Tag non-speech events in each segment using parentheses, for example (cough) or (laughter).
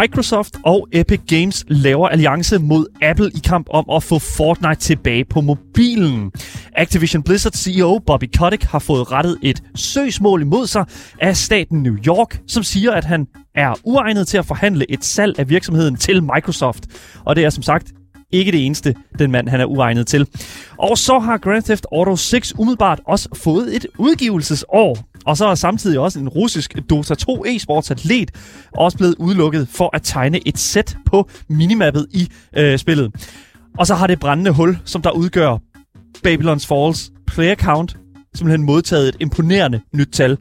Microsoft og Epic Games laver alliance mod Apple i kamp om at få Fortnite tilbage på mobilen. Activision Blizzard CEO Bobby Kotick har fået rettet et søgsmål imod sig af staten New York, som siger, at han er uegnet til at forhandle et salg af virksomheden til Microsoft. Og det er som sagt ikke det eneste, den mand han er uegnet til. Og så har Grand Theft Auto 6 umiddelbart også fået et udgivelsesår. Og så er samtidig også en russisk Dota 2 e-sports atlet også blevet udelukket for at tegne et sæt på minimappet i øh, spillet. Og så har det brændende hul, som der udgør Babylon's Falls player count, simpelthen modtaget et imponerende nyt tal.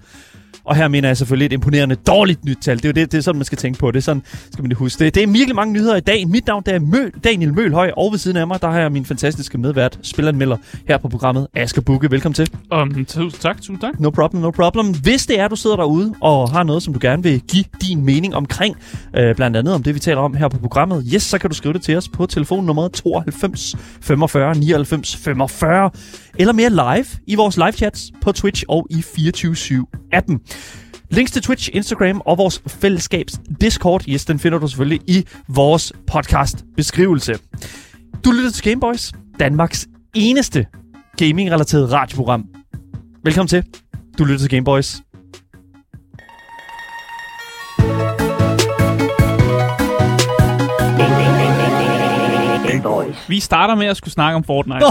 Og her mener jeg selvfølgelig et imponerende dårligt nyt tal. Det er jo det, det er sådan, man skal tænke på. Det er sådan, skal man det huske. Det, det er virkelig mange nyheder i dag. Mit navn er Møl, Daniel Mølhøj, og ved siden af mig, der har jeg min fantastiske medvært, spilleranmelder her på programmet, Asger Bukke. Velkommen til. Um, tusind tak, tusind tak. No problem, no problem. Hvis det er, du sidder derude og har noget, som du gerne vil give din mening omkring, øh, blandt andet om det, vi taler om her på programmet, yes, så kan du skrive det til os på telefonnummer 92 45 99 45, eller mere live i vores live chats på Twitch og i 24-7-appen. Links til Twitch, Instagram og vores fællesskabs Discord, yes, den finder du selvfølgelig i vores podcast beskrivelse. Du lytter til Gameboys, Danmarks eneste gaming-relateret radioprogram. Velkommen til. Du lytter til Gameboys. Vi starter med at skulle snakke om Fortnite.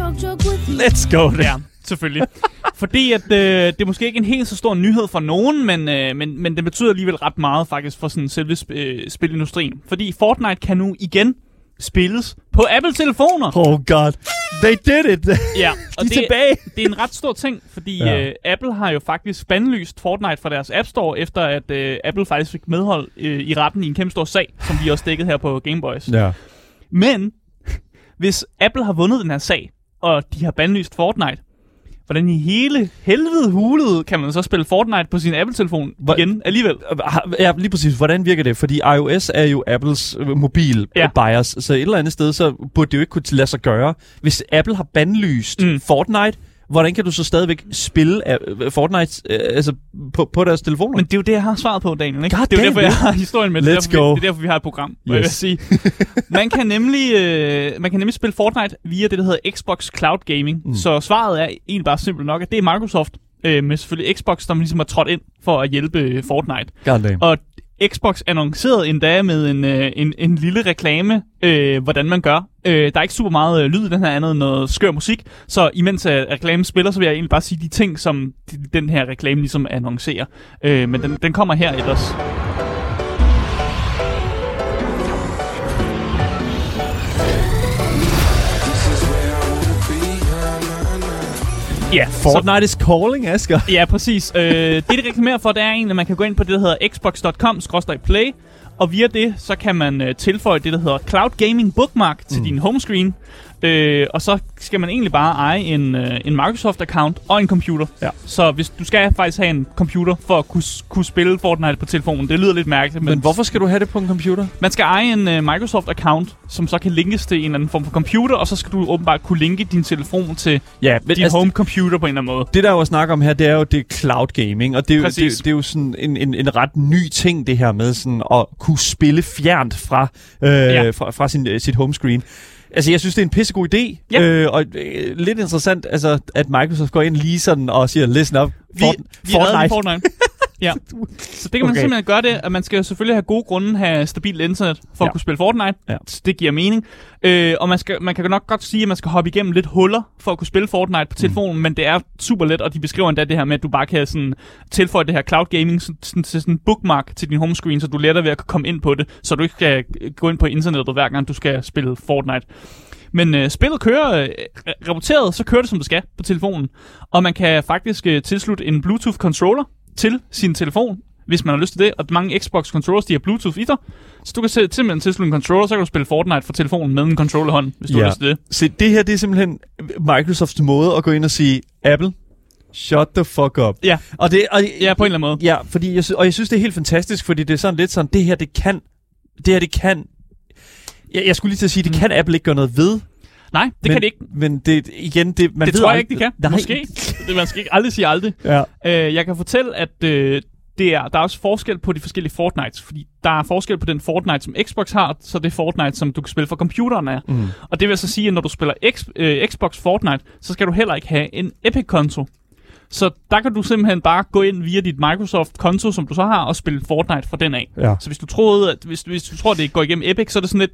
Let's go. Ja, selvfølgelig. (laughs) Fordi at øh, det er måske ikke en helt så stor nyhed for nogen, men, øh, men, men det betyder alligevel ret meget faktisk for sådan selve sp- øh, spilindustrien. Fordi Fortnite kan nu igen spilles på Apple-telefoner. Oh god. They did it. (laughs) Ja, De er tilbage. det er en ret stor ting, fordi Ja. ja. øh, Apple har jo faktisk bandlyst Fortnite fra deres App Store, efter at øh, Apple faktisk fik medhold øh, i retten i en kæmpe stor sag, som vi også dækkede her på Gameboys. Ja. Men hvis Apple har vundet den her sag, og de har bandlyst Fortnite, hvordan i hele helvede hulet kan man så spille Fortnite på sin Apple-telefon igen alligevel? Ja, lige præcis. Hvordan virker det? Fordi iOS er jo Apples øh, mobil Ja. ja. bias, så et eller andet sted, så burde det jo ikke kunne lade sig gøre. Hvis Apple har bandlyst mm. Fortnite, hvordan kan du så stadigvæk spille øh, Fortnite øh, altså på, på deres telefoner? Men det er jo det, jeg har svaret på, Daniel. Ikke? God det er jo derfor, jeg har historien med. Det er derfor. Vi, det er derfor, vi har et program. Yes. Jeg vil sige. (laughs) Man kan, nemlig, øh, man kan nemlig spille Fortnite via det, der hedder Xbox Cloud Gaming. Mm. Så svaret er egentlig bare simpelt nok, at det er Microsoft øh, med selvfølgelig Xbox, der ligesom har trådt ind for at hjælpe øh, Fortnite. God damn. Og Xbox annoncerede endda med en, øh, en, en lille reklame, øh, hvordan man gør. Øh, der er ikke super meget øh, lyd i den her andet end noget skør musik, så imens øh, reklamen spiller, så vil jeg egentlig bare sige de ting, som den her reklame ligesom annoncerer. Øh, men den, den kommer her ellers. Ja, så, Fortnite is calling, Asger. Ja, præcis. Øh, det, det reklamerer for, det er egentlig, at man kan gå ind på det, der hedder xbox.com-play, og via det, så kan man øh, tilføje det, der hedder Cloud Gaming Bookmark til mm. din homescreen. Øh, og så skal man egentlig bare eje en, øh, en Microsoft-account og en computer. Ja. Så hvis du skal faktisk have en computer for at kunne, kunne spille Fortnite på telefonen, det lyder lidt mærkeligt, men, Men hvorfor skal du have det på en computer? man skal eje en uh, Microsoft-account, som så kan linkes til en eller anden form for computer, og så skal du åbenbart kunne linke din telefon til Ja, men din altså, home computer på en eller anden måde. det der er jo at snakke om her, det er jo det cloud gaming, og det er jo, det, det er jo sådan en, en, en ret ny ting, det her med sådan at kunne spille fjernt fra, øh, Ja. fra, fra sin, øh, sit homescreen. Altså, jeg synes, det er en pissegod idé, Ja. øh, og øh, lidt interessant, altså, at Microsoft går ind lige sådan og siger, listen up, Vi, Fort, vi Fortnite. Fortnite. (laughs) ja. (laughs) Så det kan man Okay. simpelthen gøre det, at man skal jo selvfølgelig have gode grunde have stabilt internet for ja. At kunne spille Fortnite. Ja. Så Det giver mening. Øh, og man, skal, man kan nok godt sige, at man skal hoppe igennem lidt huller for at kunne spille Fortnite på telefonen, mm. men det er super let, og de beskriver endda det her med, at du bare kan sådan, tilføje det her cloud gaming sådan, sådan, til sådan en bookmark til din homescreen, så du lettere ved at komme ind på det, så du ikke skal gå ind på internettet hver gang du skal spille Fortnite. Men øh, spillet kører øh, rapporteret, så kører det som det skal på telefonen. Og man kan faktisk øh, tilslutte en Bluetooth controller til sin telefon, hvis man har lyst til det. Og mange Xbox controllers, de har Bluetooth i dig. Så du kan simpelthen tilslutte en controller, så kan du spille Fortnite fra telefonen med en controller hånden, hvis du Ja. har lyst til det. Se, det her, det er simpelthen Microsofts måde at gå ind og sige, Apple, shut the fuck up. Ja. Og det, og, Ja, på en eller anden måde. Ja, fordi jeg, og jeg synes, det er helt fantastisk, fordi det er sådan lidt sådan, det her, det kan, det her, det kan, jeg, jeg skulle lige til at sige, det Mm. kan Apple ikke gøre noget ved. Nej, det men, kan det ikke. Men det, igen, det, man det ved tror jeg ikke, det kan. Nej. Måske. Det, man skal ikke aldrig sige aldrig. Ja. Øh, jeg kan fortælle, at øh, det er, der er også forskel på de forskellige Fortnites, fordi der er forskel på den Fortnite, som Xbox har, så det er Fortnite, som du kan spille for computeren af. Mm. Og det vil så sige, at når du spiller X, øh, Xbox Fortnite, så skal du heller ikke have en Epic-konto. Så der kan du simpelthen bare gå ind via dit Microsoft-konto, som du så har, og spille Fortnite fra den af. Ja. Så hvis du, troede, at, hvis, hvis du tror, at det går igennem Epic, så er det sådan lidt...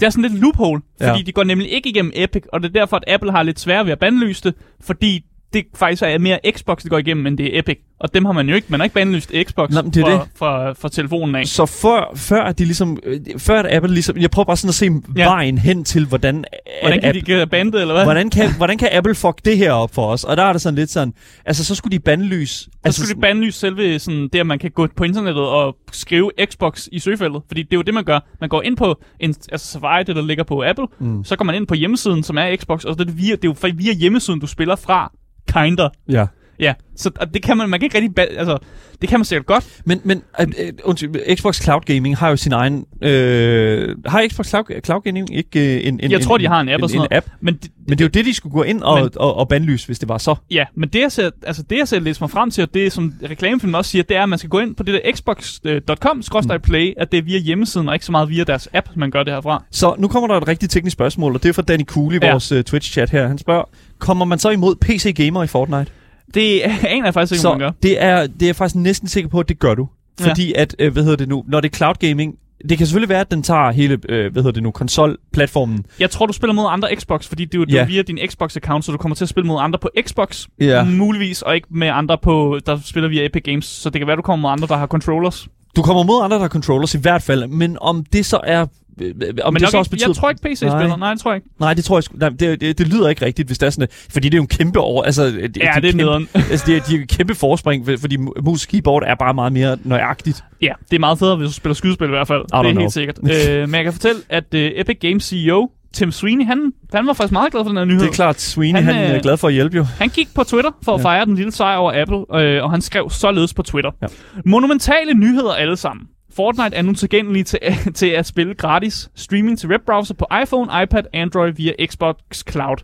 Det er sådan lidt loophole, fordi Ja. de går nemlig ikke igennem Epic, og det er derfor, at Apple har lidt svært ved at bandlyse det, fordi det faktisk er mere Xbox, det går igennem, end det er Epic. Og dem har man jo ikke, man har ikke bandlyst Xbox Nå, det er fra, det. Fra, fra telefonen af. Så før, før de ligesom, øh, før at Apple ligesom, jeg prøver bare sådan at se ja. Vejen hen til, hvordan, Hvordan kan Apple, de get bandet, eller hvad? hvordan, kan, hvordan kan Apple fuck det her op for os? Og der er det sådan lidt sådan, altså så skulle de bandlyse. Så altså, skulle de bandlyse selve sådan, det, at man kan gå på internettet og skrive Xbox i søgefeltet. Fordi det er jo det, man gør. Man går ind på en, altså Safari, det der ligger på Apple. Mm. Så går man ind på hjemmesiden, som er Xbox. Og det er, via, det er jo via hjemmesiden, du spiller fra. Kinder. Ja. Ja, så og det kan man, man kan ikke rigtig, ba- altså, det kan man sikkert godt. Men, men øh, undskyld, Xbox Cloud Gaming har jo sin egen... Øh, har Xbox Cloud, Cloud Gaming ikke øh, en, en Jeg tror, en, de har en app og en, sådan en app? Men, det, Men det er jo det, de skulle gå ind og, Men- og, og bandlyse, hvis det var så. ja, men det jeg, ser, altså, det jeg selv læser mig frem til, og det som reklamefilmen også siger, det er, at man skal gå ind på det der xbox.com-play, at det er via hjemmesiden, og ikke så meget via deres app, man gør det herfra. Så nu kommer der et rigtig teknisk spørgsmål, og det er fra Danny Cooley, Ja. vores uh, Twitch-chat her. Han spørger, kommer man så imod PC-gamer i Fortnite? Det (laughs) aner jeg faktisk ikke, om man gør. Så det er, det er jeg faktisk næsten sikker på, at det gør du. Ja. Fordi at, øh, hvad hedder det nu, når det er cloud gaming, det kan selvfølgelig være, at den tager hele, øh, hvad hedder det nu, konsol-platformen. Jeg tror, du spiller mod andre Xbox, fordi det er jo Ja. ja. via din Xbox-account, så du kommer til at spille mod andre på Xbox, Ja. muligvis, og ikke med andre, på, der spiller via Epic Games. Så det kan være, du kommer mod andre, der har controllers. Du kommer mod andre, der har controllers i hvert fald, men om det så er... øh, Om Men det nok så også betyder... jeg tror ikke, PC Nej. spiller. Nej, det tror jeg ikke. Nej, det tror jeg nej, det, det, det, lyder ikke rigtigt, hvis det er sådan, fordi det er jo en kæmpe over, altså, det, Ja, det er kæmpe, nederen. (laughs) altså, det er, de er et kæmpe forspring, for- fordi mu- mus keyboard er bare meget mere nøjagtigt. Ja, det er meget federe, hvis du spiller skydespil i hvert fald. det er know. helt sikkert. (laughs) øh, men jeg kan fortælle, at uh, Epic Games CEO, Tim Sweeney, han, han var faktisk meget glad for den her nyhed. Det er klart, Sweeney, han, Han, er øh, glad for at hjælpe jo. Han gik på Twitter for at Ja. fejre den lille sejr over Apple, øh, og han skrev således på Twitter. Ja. Monumentale nyheder alle sammen. Fortnite er nu tilgængelig til, (laughs) til at spille gratis streaming til webbrowser på iPhone, iPad, Android via Xbox Cloud.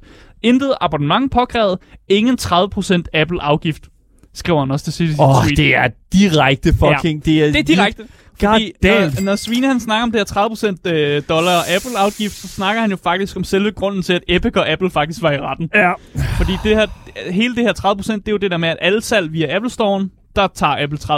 Intet abonnement påkrævet, ingen 30% Apple-afgift, skriver han også til sit Åh, oh, det er direkte fucking... Det er, Det er direkte. God Fordi damn. når, når Svine han snakker om det her 30% øh, dollar Apple-afgift, så snakker han jo faktisk om selve grunden til, at Epic og Apple faktisk var i retten. Ja. Fordi det her, hele det her 30%, det er jo det der med, at alle salg via Apple Store'en, der tager Apple 30%,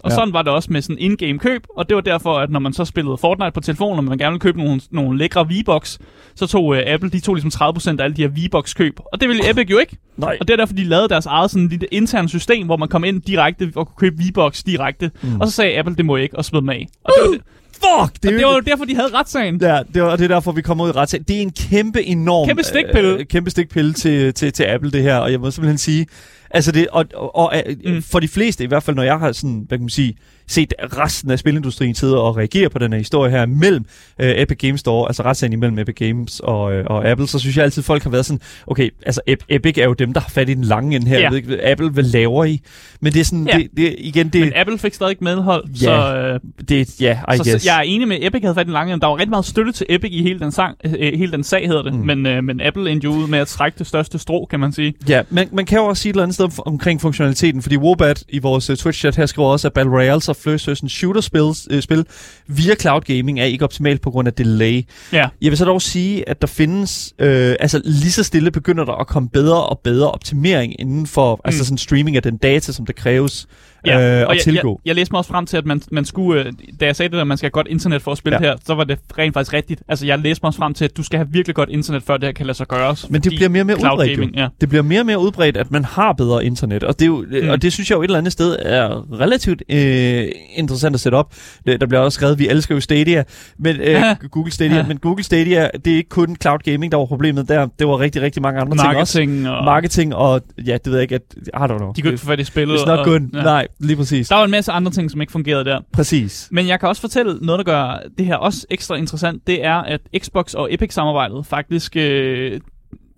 og Ja. sådan var det også med sådan in-game køb, og det var derfor, at når man så spillede Fortnite på telefonen, og man gerne ville købe nogle, nogle lækre V-Bucks, så tog uh, Apple, de tog ligesom 30% af alle de her V-Bucks køb, og det ville Epic jo ikke. Nej. Og det er derfor, de lavede deres eget sådan lille interne system, hvor man kom ind direkte og kunne købe V-Bucks direkte, mm. og så sagde Apple, det må I ikke, og smed dem af. Og det var, det, Fuck! og er det var jo derfor, de havde retssagen. Ja, det, var, det er derfor, vi kommer ud i retssag. Det er en kæmpe, enorm... Kæmpe stikpille. Øh, kæmpe stikpille til, til, til Apple, det her. Og jeg må simpelthen sige... Altså det, og, og, og mm. Mm. for de fleste, i hvert fald når jeg har sådan, hvad kan man sige, set resten af spilindustrien sidde og reagere på den her historie her mellem øh, Epic Games Store, altså retssagen imellem Epic Games og, øh, og Apple, så synes jeg altid, folk har været sådan, okay, altså Ep- Epic er jo dem, der har fat i den lange ende her. Ja. Jeg ved ikke, Apple, hvad laver I? Men det er sådan, Ja. det, det, igen, det, Men Apple fik stadig ikke medhold, Ja, så... Øh, det, ja, I så, guess. så jeg er enig med, Epic havde fat i den lange ende. Der var rigtig meget støtte til Epic i hele den, sang, øh, hele den sag, hedder det. Mm. Men, øh, men Apple endte jo ud med at trække det største strå, kan man sige. Ja, man, man kan jo også sige et eller andet sted omkring funktionaliteten, fordi Wobat i vores uh, Twitch-chat her skriver også, at Battle Royale og first person shooter-spil spil via cloud gaming er ikke optimalt på grund af delay. Ja. Jeg vil så dog sige, at der findes, øh, altså lige så stille begynder der at komme bedre og bedre optimering inden for mm. altså sådan streaming af den data, som der kræves Ja, øh, og at jeg, jeg, tilgå. jeg læste mig også frem til, at man, man skulle, øh, da jeg sagde det, at man skal have godt internet for at spille Ja. her, så var det rent faktisk rigtigt. Altså, jeg læste mig også frem til, at du skal have virkelig godt internet, før det her kan lade sig gøres. Men det bliver mere og mere udbredt gaming, ja. Det bliver mere og mere udbredt, at man har bedre internet, og det, er jo, mm. og det synes jeg jo et eller andet sted er relativt øh, interessant at sætte op. Det, der bliver også skrevet, vi elsker jo Stadia, men, øh. Google Stadia, Ja. men Google Stadia, det er ikke kun cloud gaming, der var problemet der. Det var rigtig, rigtig mange andre ting også. Marketing og... Marketing og, ja, det ved jeg ikke, at, I don't know. De kunne ikke få fat i spillet. It's not og, good. Ja. Nej, lige præcis. Der var en masse andre ting, som ikke fungerede der. Præcis. Men jeg kan også fortælle noget, der gør det her også ekstra interessant. Det er, at Xbox og Epic-samarbejdet faktisk... Øh,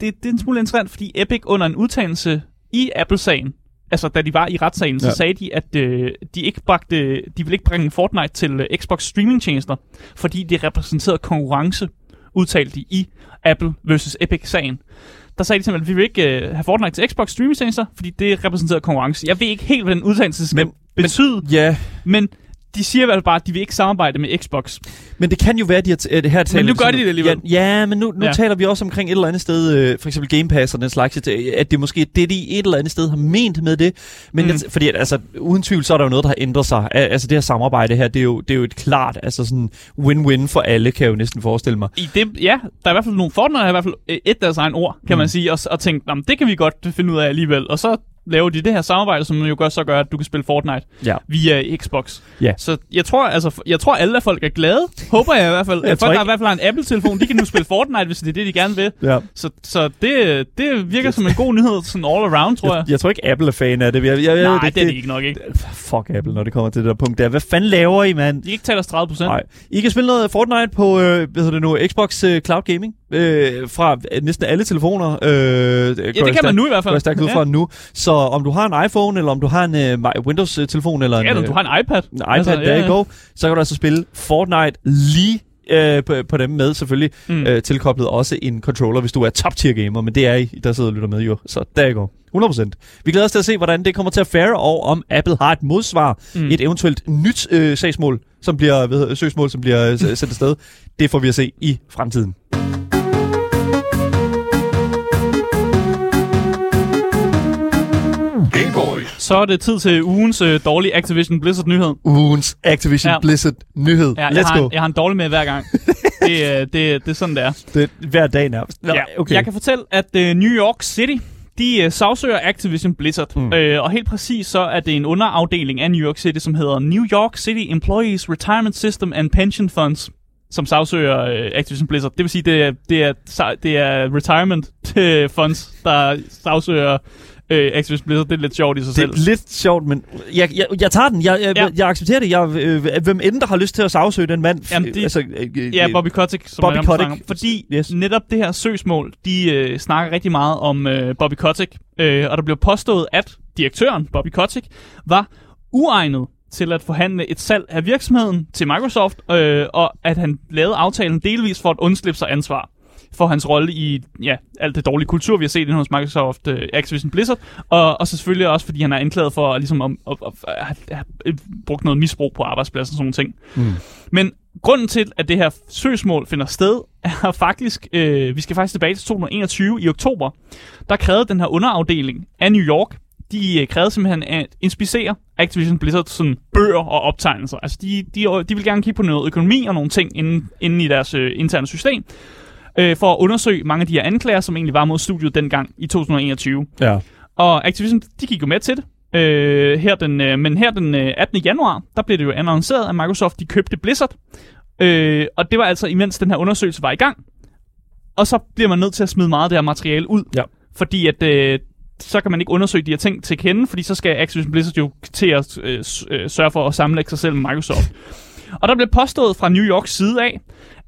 det, det er en smule interessant, fordi Epic under en udtalelse i Apple-sagen, altså da de var i retssagen. Ja. så sagde de, at øh, de ikke bragte, de ville ikke bringe Fortnite til øh, Xbox streaming-tjenester, fordi det repræsenterede konkurrence, udtalte de i Apple versus Epic-sagen. Der sagde de simpelthen, at vi vil ikke øh, have Fortnite til Xbox streaming tjenester, fordi det repræsenterer konkurrence. Jeg ved ikke helt, hvad den udtalelse skal Men- men- betyde, Ja, men de siger vel bare, at de vil ikke samarbejde med Xbox. men det kan jo være, at de har t- her taler nu vi gør de det alligevel. Ja, ja men nu, nu Ja. taler vi også omkring et eller andet sted, øh, for eksempel Game Pass og den slags, at, det måske er det, de et eller andet sted har ment med det. Men Mm. jeg, fordi altså, uden tvivl, så er der jo noget, der har ændret sig. Al- Altså det her samarbejde her, det er jo, det er jo et klart altså sådan win-win for alle, kan jeg jo næsten forestille mig. I det, ja, der er i hvert fald nogle Fortnite, har i hvert fald øh, et deres egen ord, kan mm. man sige, og, og tænkt, "Nå, men det kan vi godt finde ud af alligevel. Og så laver de det her samarbejde, som jo gør, så gør, at du kan spille Fortnite Ja. via Xbox. Ja. Så jeg tror, altså, jeg tror alle folk er glade. Håber jeg i hvert fald. (laughs) Jeg folk, der i hvert fald har en Apple-telefon, de kan nu spille Fortnite, hvis det er det, de gerne vil. Ja. Så, så det, det virker som en god nyhed, sådan all around, tror jeg. Jeg, jeg tror ikke, Apple er fan af det. Jeg, jeg, jeg, Nej, det, det er de ikke nok, ikke? Fuck Apple, når det kommer til det der punkt der. Hvad fanden laver I, mand? Kan ikke tale os 30 procent. Nej. I kan spille noget Fortnite på, øh, hvad hedder det nu, Xbox øh, Cloud Gaming. Øh, fra øh, næsten alle telefoner. Øh, Ja, det kan man nu i hvert Går jeg fald. stærkt ud fra nu. Så om du har en iPhone, eller om du har en øh, Windows-telefon, eller en, Ja, eller du har en iPad. en iPad, altså, der i går, så kan du altså spille Fortnite lige øh, på, på dem med selvfølgelig. Mm. Øh, tilkoblet også en controller, hvis du er top-tier gamer, men det er I, der sidder og lytter med jo. Så der går. 100%. Vi glæder os til at se, hvordan det kommer til at fare, og om Apple har et modsvar, Mm. et eventuelt nyt øh, sagsmål, som bliver, hedder, søgsmål, som bliver øh, sendt afsted. Det får vi at se i fremtiden. Så er det tid til ugens øh, dårlige Activision Blizzard nyhed. Ugens Activision Ja. ja. Blizzard nyhed. Ja, jeg, Let's har, go. en- jeg har en dårlig med hver gang. (laughs) det, øh, det, det er sådan, det er. Det er hver dag nærmest. Nå, Ja, okay. Jeg kan fortælle, at uh, New York City, de uh, sagsøger Activision Blizzard. Mm. Uh, og helt præcis så er det en underafdeling af New York City, som hedder New York City Employees Retirement System and Pension Funds som sagsøger uh, Activision Blizzard. Det vil sige, det er, det er, det er retirement (laughs) øh, funds, der sagsøger uh, Activision Blizzard. Det er lidt sjovt i sig Det selv. er lidt sjovt, men jeg, jeg, jeg tager den. Jeg, jeg, Ja. ja. jeg accepterer det. Jeg, øh, hvem end der har lyst til at sagsøge den mand. Jamen, de- altså, øh, Ja, Bobby Kotick, som Bobby Kotick. om. Fordi Yes. netop det her søgsmål, de øh, snakker rigtig meget om øh, Bobby Kotick. Øh, og der blev påstået, at direktøren, Bobby Kotick, var uegnet til at forhandle et salg af virksomheden til Microsoft, øh, og at han lavede aftalen delvis for at undslippe sig ansvar for hans rolle i ja, alt det dårlige kultur, vi har set inde hos Microsoft øh, Activision Blizzard, og, og så selvfølgelig også, fordi han er anklaget for ligesom, at, at, at, at, at have brugt noget misbrug på arbejdspladsen og sådan nogle ting. Mm. Men grunden til, at det her søgsmål finder sted, er faktisk, øh, vi skal faktisk tilbage til 2021 i oktober, der krævede den her underafdeling af New York, de øh, krævede simpelthen at inspicere Activision Blizzard sådan bøger og optegnelser. Altså de, de, de vil gerne kigge på noget økonomi og nogle ting inden, inden i deres øh, interne system, øh, for at undersøge mange af de her anklager, som egentlig var mod studiet dengang i 2021. Ja. Og Activision, de gik jo med til det. Øh, her den, øh, men her den øh, 18. januar, der blev det jo annonceret, at Microsoft de købte Blizzard. Øh, og det var altså imens den her undersøgelse var i gang. Og så bliver man nødt til at smide meget af det her materiale ud. Ja. Fordi at øh, så kan man ikke undersøge de her ting til kende, fordi så skal Activision Blizzard jo til at øh, øh, sørge for at sammenlægge sig selv med Microsoft. Og der blev påstået fra New Yorks side af,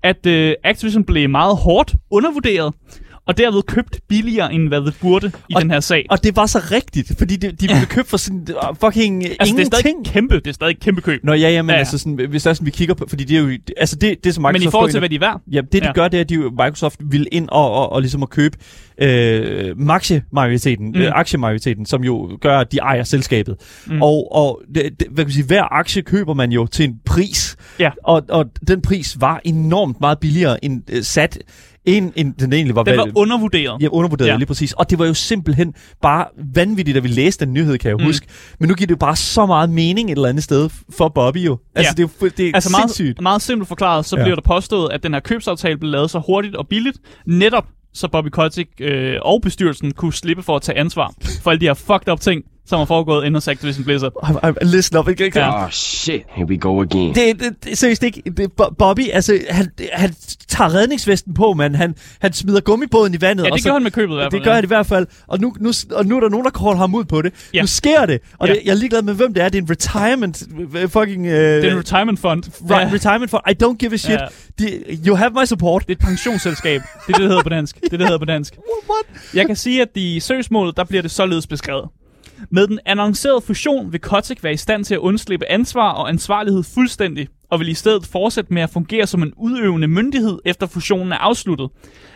at øh, Activision blev meget hårdt undervurderet, og derved købt billigere, end hvad det burde i Og- den her sag. Og det var så rigtigt, fordi de, de blev købt for sådan uh, fucking altså, det er ingenting. stadig kæmpe, det er stadig kæmpe køb. Nå ja, ja, men Ja, ja, altså sådan, hvis der er sådan, vi kigger på, fordi det er jo, altså det, det som Microsoft Men i forhold til, hvad de er værd, Ja, det de Ja. gør, det er, at de, jo- Microsoft vil ind og, og, og ligesom at købe øh, aktiemajoriteten, Mm. øh, aktiemajoriteten, som jo gør, at de ejer selskabet. Mm. Og, og det, det, hvad kan man sige, hver aktie køber man jo til en pris, Ja. og, og den pris var enormt meget billigere end øh, sat, end, end den egentlig var. den var undervurderet. Ja, undervurderet Ja. lige præcis. Og det var jo simpelthen bare vanvittigt, at vi læste den nyhed, kan jeg Mm. huske. Men nu giver det jo bare så meget mening et eller andet sted for Bobby jo. Altså, Ja. det er jo det er Altså sindssygt. meget, meget simpelt forklaret, så. Ja. bliver der påstået, at den her købsaftale blev lavet så hurtigt og billigt, netop så Bobby Kotick øh, og bestyrelsen kunne slippe for at tage ansvar for alle de her fucked up ting, som er foregået inden hos Activision Blizzard. I'm, I'm, listen up. Ikke? Ja. Oh shit, here we go again. Det, det, det, seriøst ikke. Det, Bo- Bobby, altså, han, han tager redningsvesten på, mand. Han, han smider gummibåden i vandet. Ja, og det så, gør han med købet i hvert fald. Det gør han i hvert fald. Og nu, nu, og nu er der nogen, der kalder ham ud på det. Ja. Nu sker det. Og Ja. det, jeg er ligeglad med, hvem det er. Det er en retirement øh, fucking... Uh, Det er en retirement fund. right, retirement for I don't give a shit. Ja. De, you have my support. Det er et pensionsselskab. Det er det, det hedder på dansk. Det er det, det hedder på dansk. (laughs) What? Jeg kan sige, at i søgsmålet, der bliver det således beskrevet. Med den annoncerede fusion vil Kotick være i stand til at undslippe ansvar og ansvarlighed fuldstændig, og vil i stedet fortsætte med at fungere som en udøvende myndighed efter fusionen er afsluttet.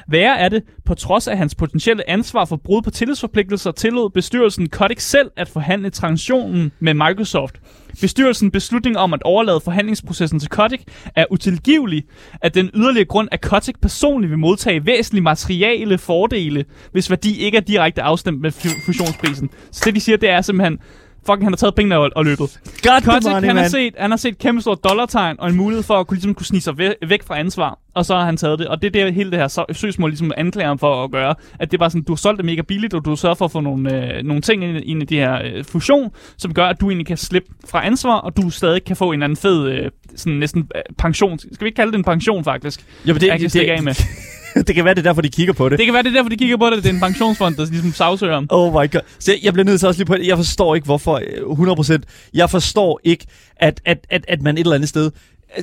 Værre er det, på trods af hans potentielle ansvar for brud på tillidsforpligtelser, tillod bestyrelsen Kotick selv at forhandle transitionen med Microsoft. Bestyrelsen beslutning om at overlade forhandlingsprocessen til Kotick er utilgivelig af den yderligere grund, at Kotick personligt vil modtage væsentlige materiale fordele, hvis værdi ikke er direkte afstemt med fusionsprisen. Så det de siger, det er simpelthen, fucking han har taget pengene og, og løbet. The Kotick, money, han, har set, han har set et kæmpe stort dollartegn og en mulighed for at kunne, ligesom, kunne snige sig væk, væk fra ansvar. Og så har han taget det. Og det er det, hele det her søgsmål ligesom anklager ham for at gøre. At det er bare sådan, du har solgt det mega billigt, og du har sørget for at få nogle, øh, nogle ting ind, ind i det her øh, fusion, som gør, at du egentlig kan slippe fra ansvar, og du stadig kan få en anden fed, øh, sådan næsten øh, pension. Skal vi ikke kalde det en pension, faktisk? Jamen, det, Jeg kan stikke af med. (laughs) det kan være, det er derfor, de kigger på det. Det kan være, det er derfor, de kigger på det. Det er en pensionsfond, der ligesom sagsøger ham. Oh my god. Så jeg bliver nødt til også lige på det. Jeg forstår ikke, hvorfor... øh, 100%. Jeg forstår ikke, at, at, at, at man et eller andet sted...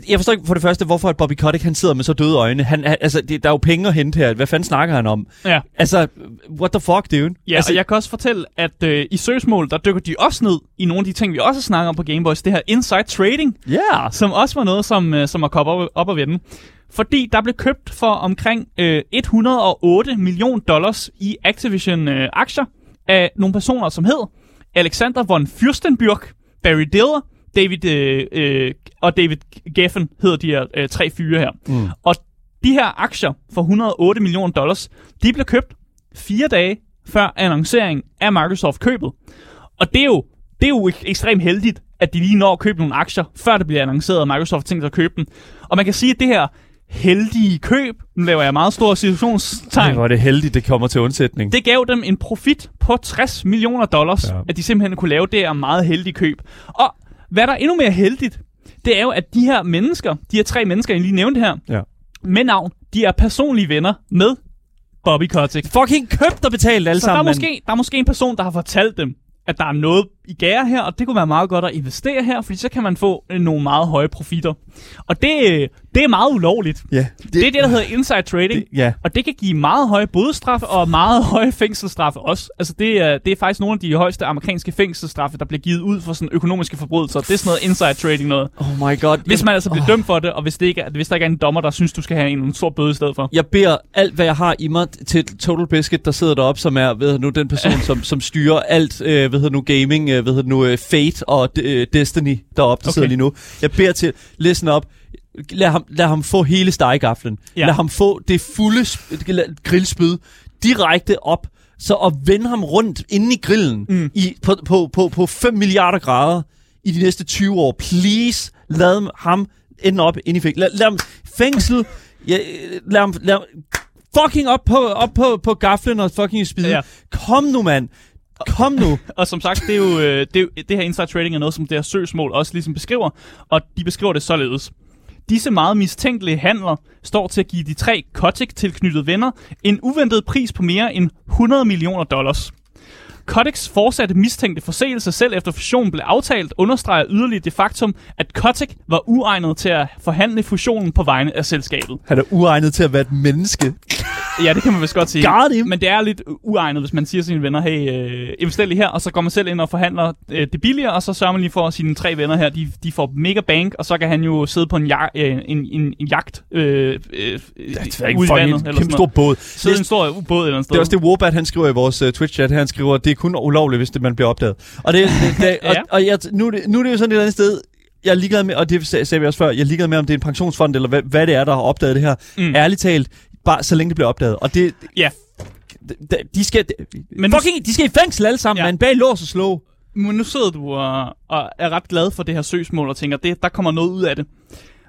Jeg forstår ikke for det første, hvorfor at Bobby Kotick, han sidder med så døde øjne. Han, altså, det, der er jo penge at hente her. Hvad fanden snakker han om? Ja. Altså, what the fuck, dude? Ja, altså, og jeg kan også fortælle, at øh, i søgsmål, der dykker de også ned i nogle af de ting, vi også snakker om på Gameboys. Det her inside trading, Yeah. som også var noget, som, øh, som var kommet op, op at vende. Fordi der blev købt for omkring øh, 108 millioner dollars i Activision-aktier af nogle personer, som hed Alexander von Fürstenbürg, Barry Diller, David øh, øh, og David Geffen hedder de her øh, tre fyre her. Mm. Og de her aktier for 108 millioner dollars, de blev købt fire dage før annoncering af Microsoft-købet. Og det er jo, det er jo ek- ekstremt heldigt, at de lige når at købe nogle aktier, før det bliver annonceret, at Microsoft tænker at købe dem. Og man kan sige, at det her heldige køb, nu laver jeg meget store situationstegn, hvor er det heldigt, det kommer til undsætning. det gav dem en profit på 60 millioner dollars, Ja. at de simpelthen kunne lave det her meget heldige køb. Og hvad der er endnu mere heldigt, det er jo, at de her mennesker, de her tre mennesker, jeg lige nævnte her, Ja. med navn, de er personlige venner med Bobby Kotick. Fucking købt og betalt alle Så der er, sammen, måske, der er måske en person, der har fortalt dem, at der er noget i gære her, og det kunne være meget godt at investere her, fordi så kan man få øh, nogle meget høje profitter. Og det, øh, det er meget ulovligt. Ja. Det, det er det, der hedder inside trading. det, ja. Og det kan give meget høje bødestraffe og meget (laughs) høje fængselsstraffe også. Altså det er, det er faktisk nogle af de højeste amerikanske fængselsstraffe, der bliver givet ud for sådan økonomiske forbrydelser. Det er sådan noget inside trading noget. Oh my god. Hvis man altså bliver dømt for det, og hvis, det ikke er, hvis der ikke er en dommer, der synes, du skal have en, en stor bøde i stedet for. jeg beder alt, hvad jeg har i mig til Total Biscuit, der sidder deroppe, som er, ved nu, den person, som, som styrer alt, øh, ved nu, gaming, øh, ved nu, øh, Fate og øh, Destiny deroppe, der. Okay. sidder lige nu. Jeg beder til, listen op, lad ham, lad ham få hele stegegaflen. Ja. Lad ham få det fulde grillspyd direkte op, så at vende ham rundt inde i grillen mm. i, på, på, på, på 5 milliarder grader i de næste 20 år. Please, lad ham ende op inde i fængsel. Lad, lad ham fængsel. Ja, lad ham, lad ham fucking op på, op på, på gaflen og fucking spide. Ja. Kom nu, mand. Kom nu. (laughs) Og som sagt, det, er jo, øh, det, er jo, det her inside trading er noget, som det her søgsmål også ligesom beskriver, og de beskriver det således. Disse meget mistænkelige handler står til at give de tre Kotick-tilknyttede venner en uventet pris på mere end 100 millioner dollars. Kotiks fortsatte mistænkte forseelse selv efter fusionen blev aftalt, understreger yderligere det faktum, at Kotick var uegnet til at forhandle fusionen på vegne af selskabet. Han er uegnet til at være et menneske. Ja, det kan man vist godt sige. Got him. Men det er lidt uegnet, hvis man siger sine venner, hey, øh, invester lige her, og så går man selv ind og forhandler øh, det billigere, og så sørger man lige for, at sine tre venner her, de, de får mega bank, og så kan han jo sidde på en, ja, øh, en, en, en jagt øh, øh, Det er ude i vandet. en kæmpe stor båd. Sidde en stor båd et eller andet sted. Det er også det, Warbat, han skriver i vores uh, Twitch-chat. Han skriver, det er kun ulovligt, hvis det, man bliver opdaget. Og, det, det, det, (laughs) Ja. og, og jeg, nu, det, nu er det jo sådan et eller andet sted, jeg er ligeglad med, og det sag- sagde vi også før, jeg er ligeglad med, om det er en pensionsfond, eller hvad, hvad det er, der har opdaget det her. Mm. Ærligt talt, bare så længe det bliver opdaget. Og det, Ja, de, de skal, de, Men nu- fucking, de skal i fængsel alle sammen. Ja. man bag lås og slå. men nu sidder du og, og er ret glad for det her søgsmål, og tænker, det, der kommer noget ud af det.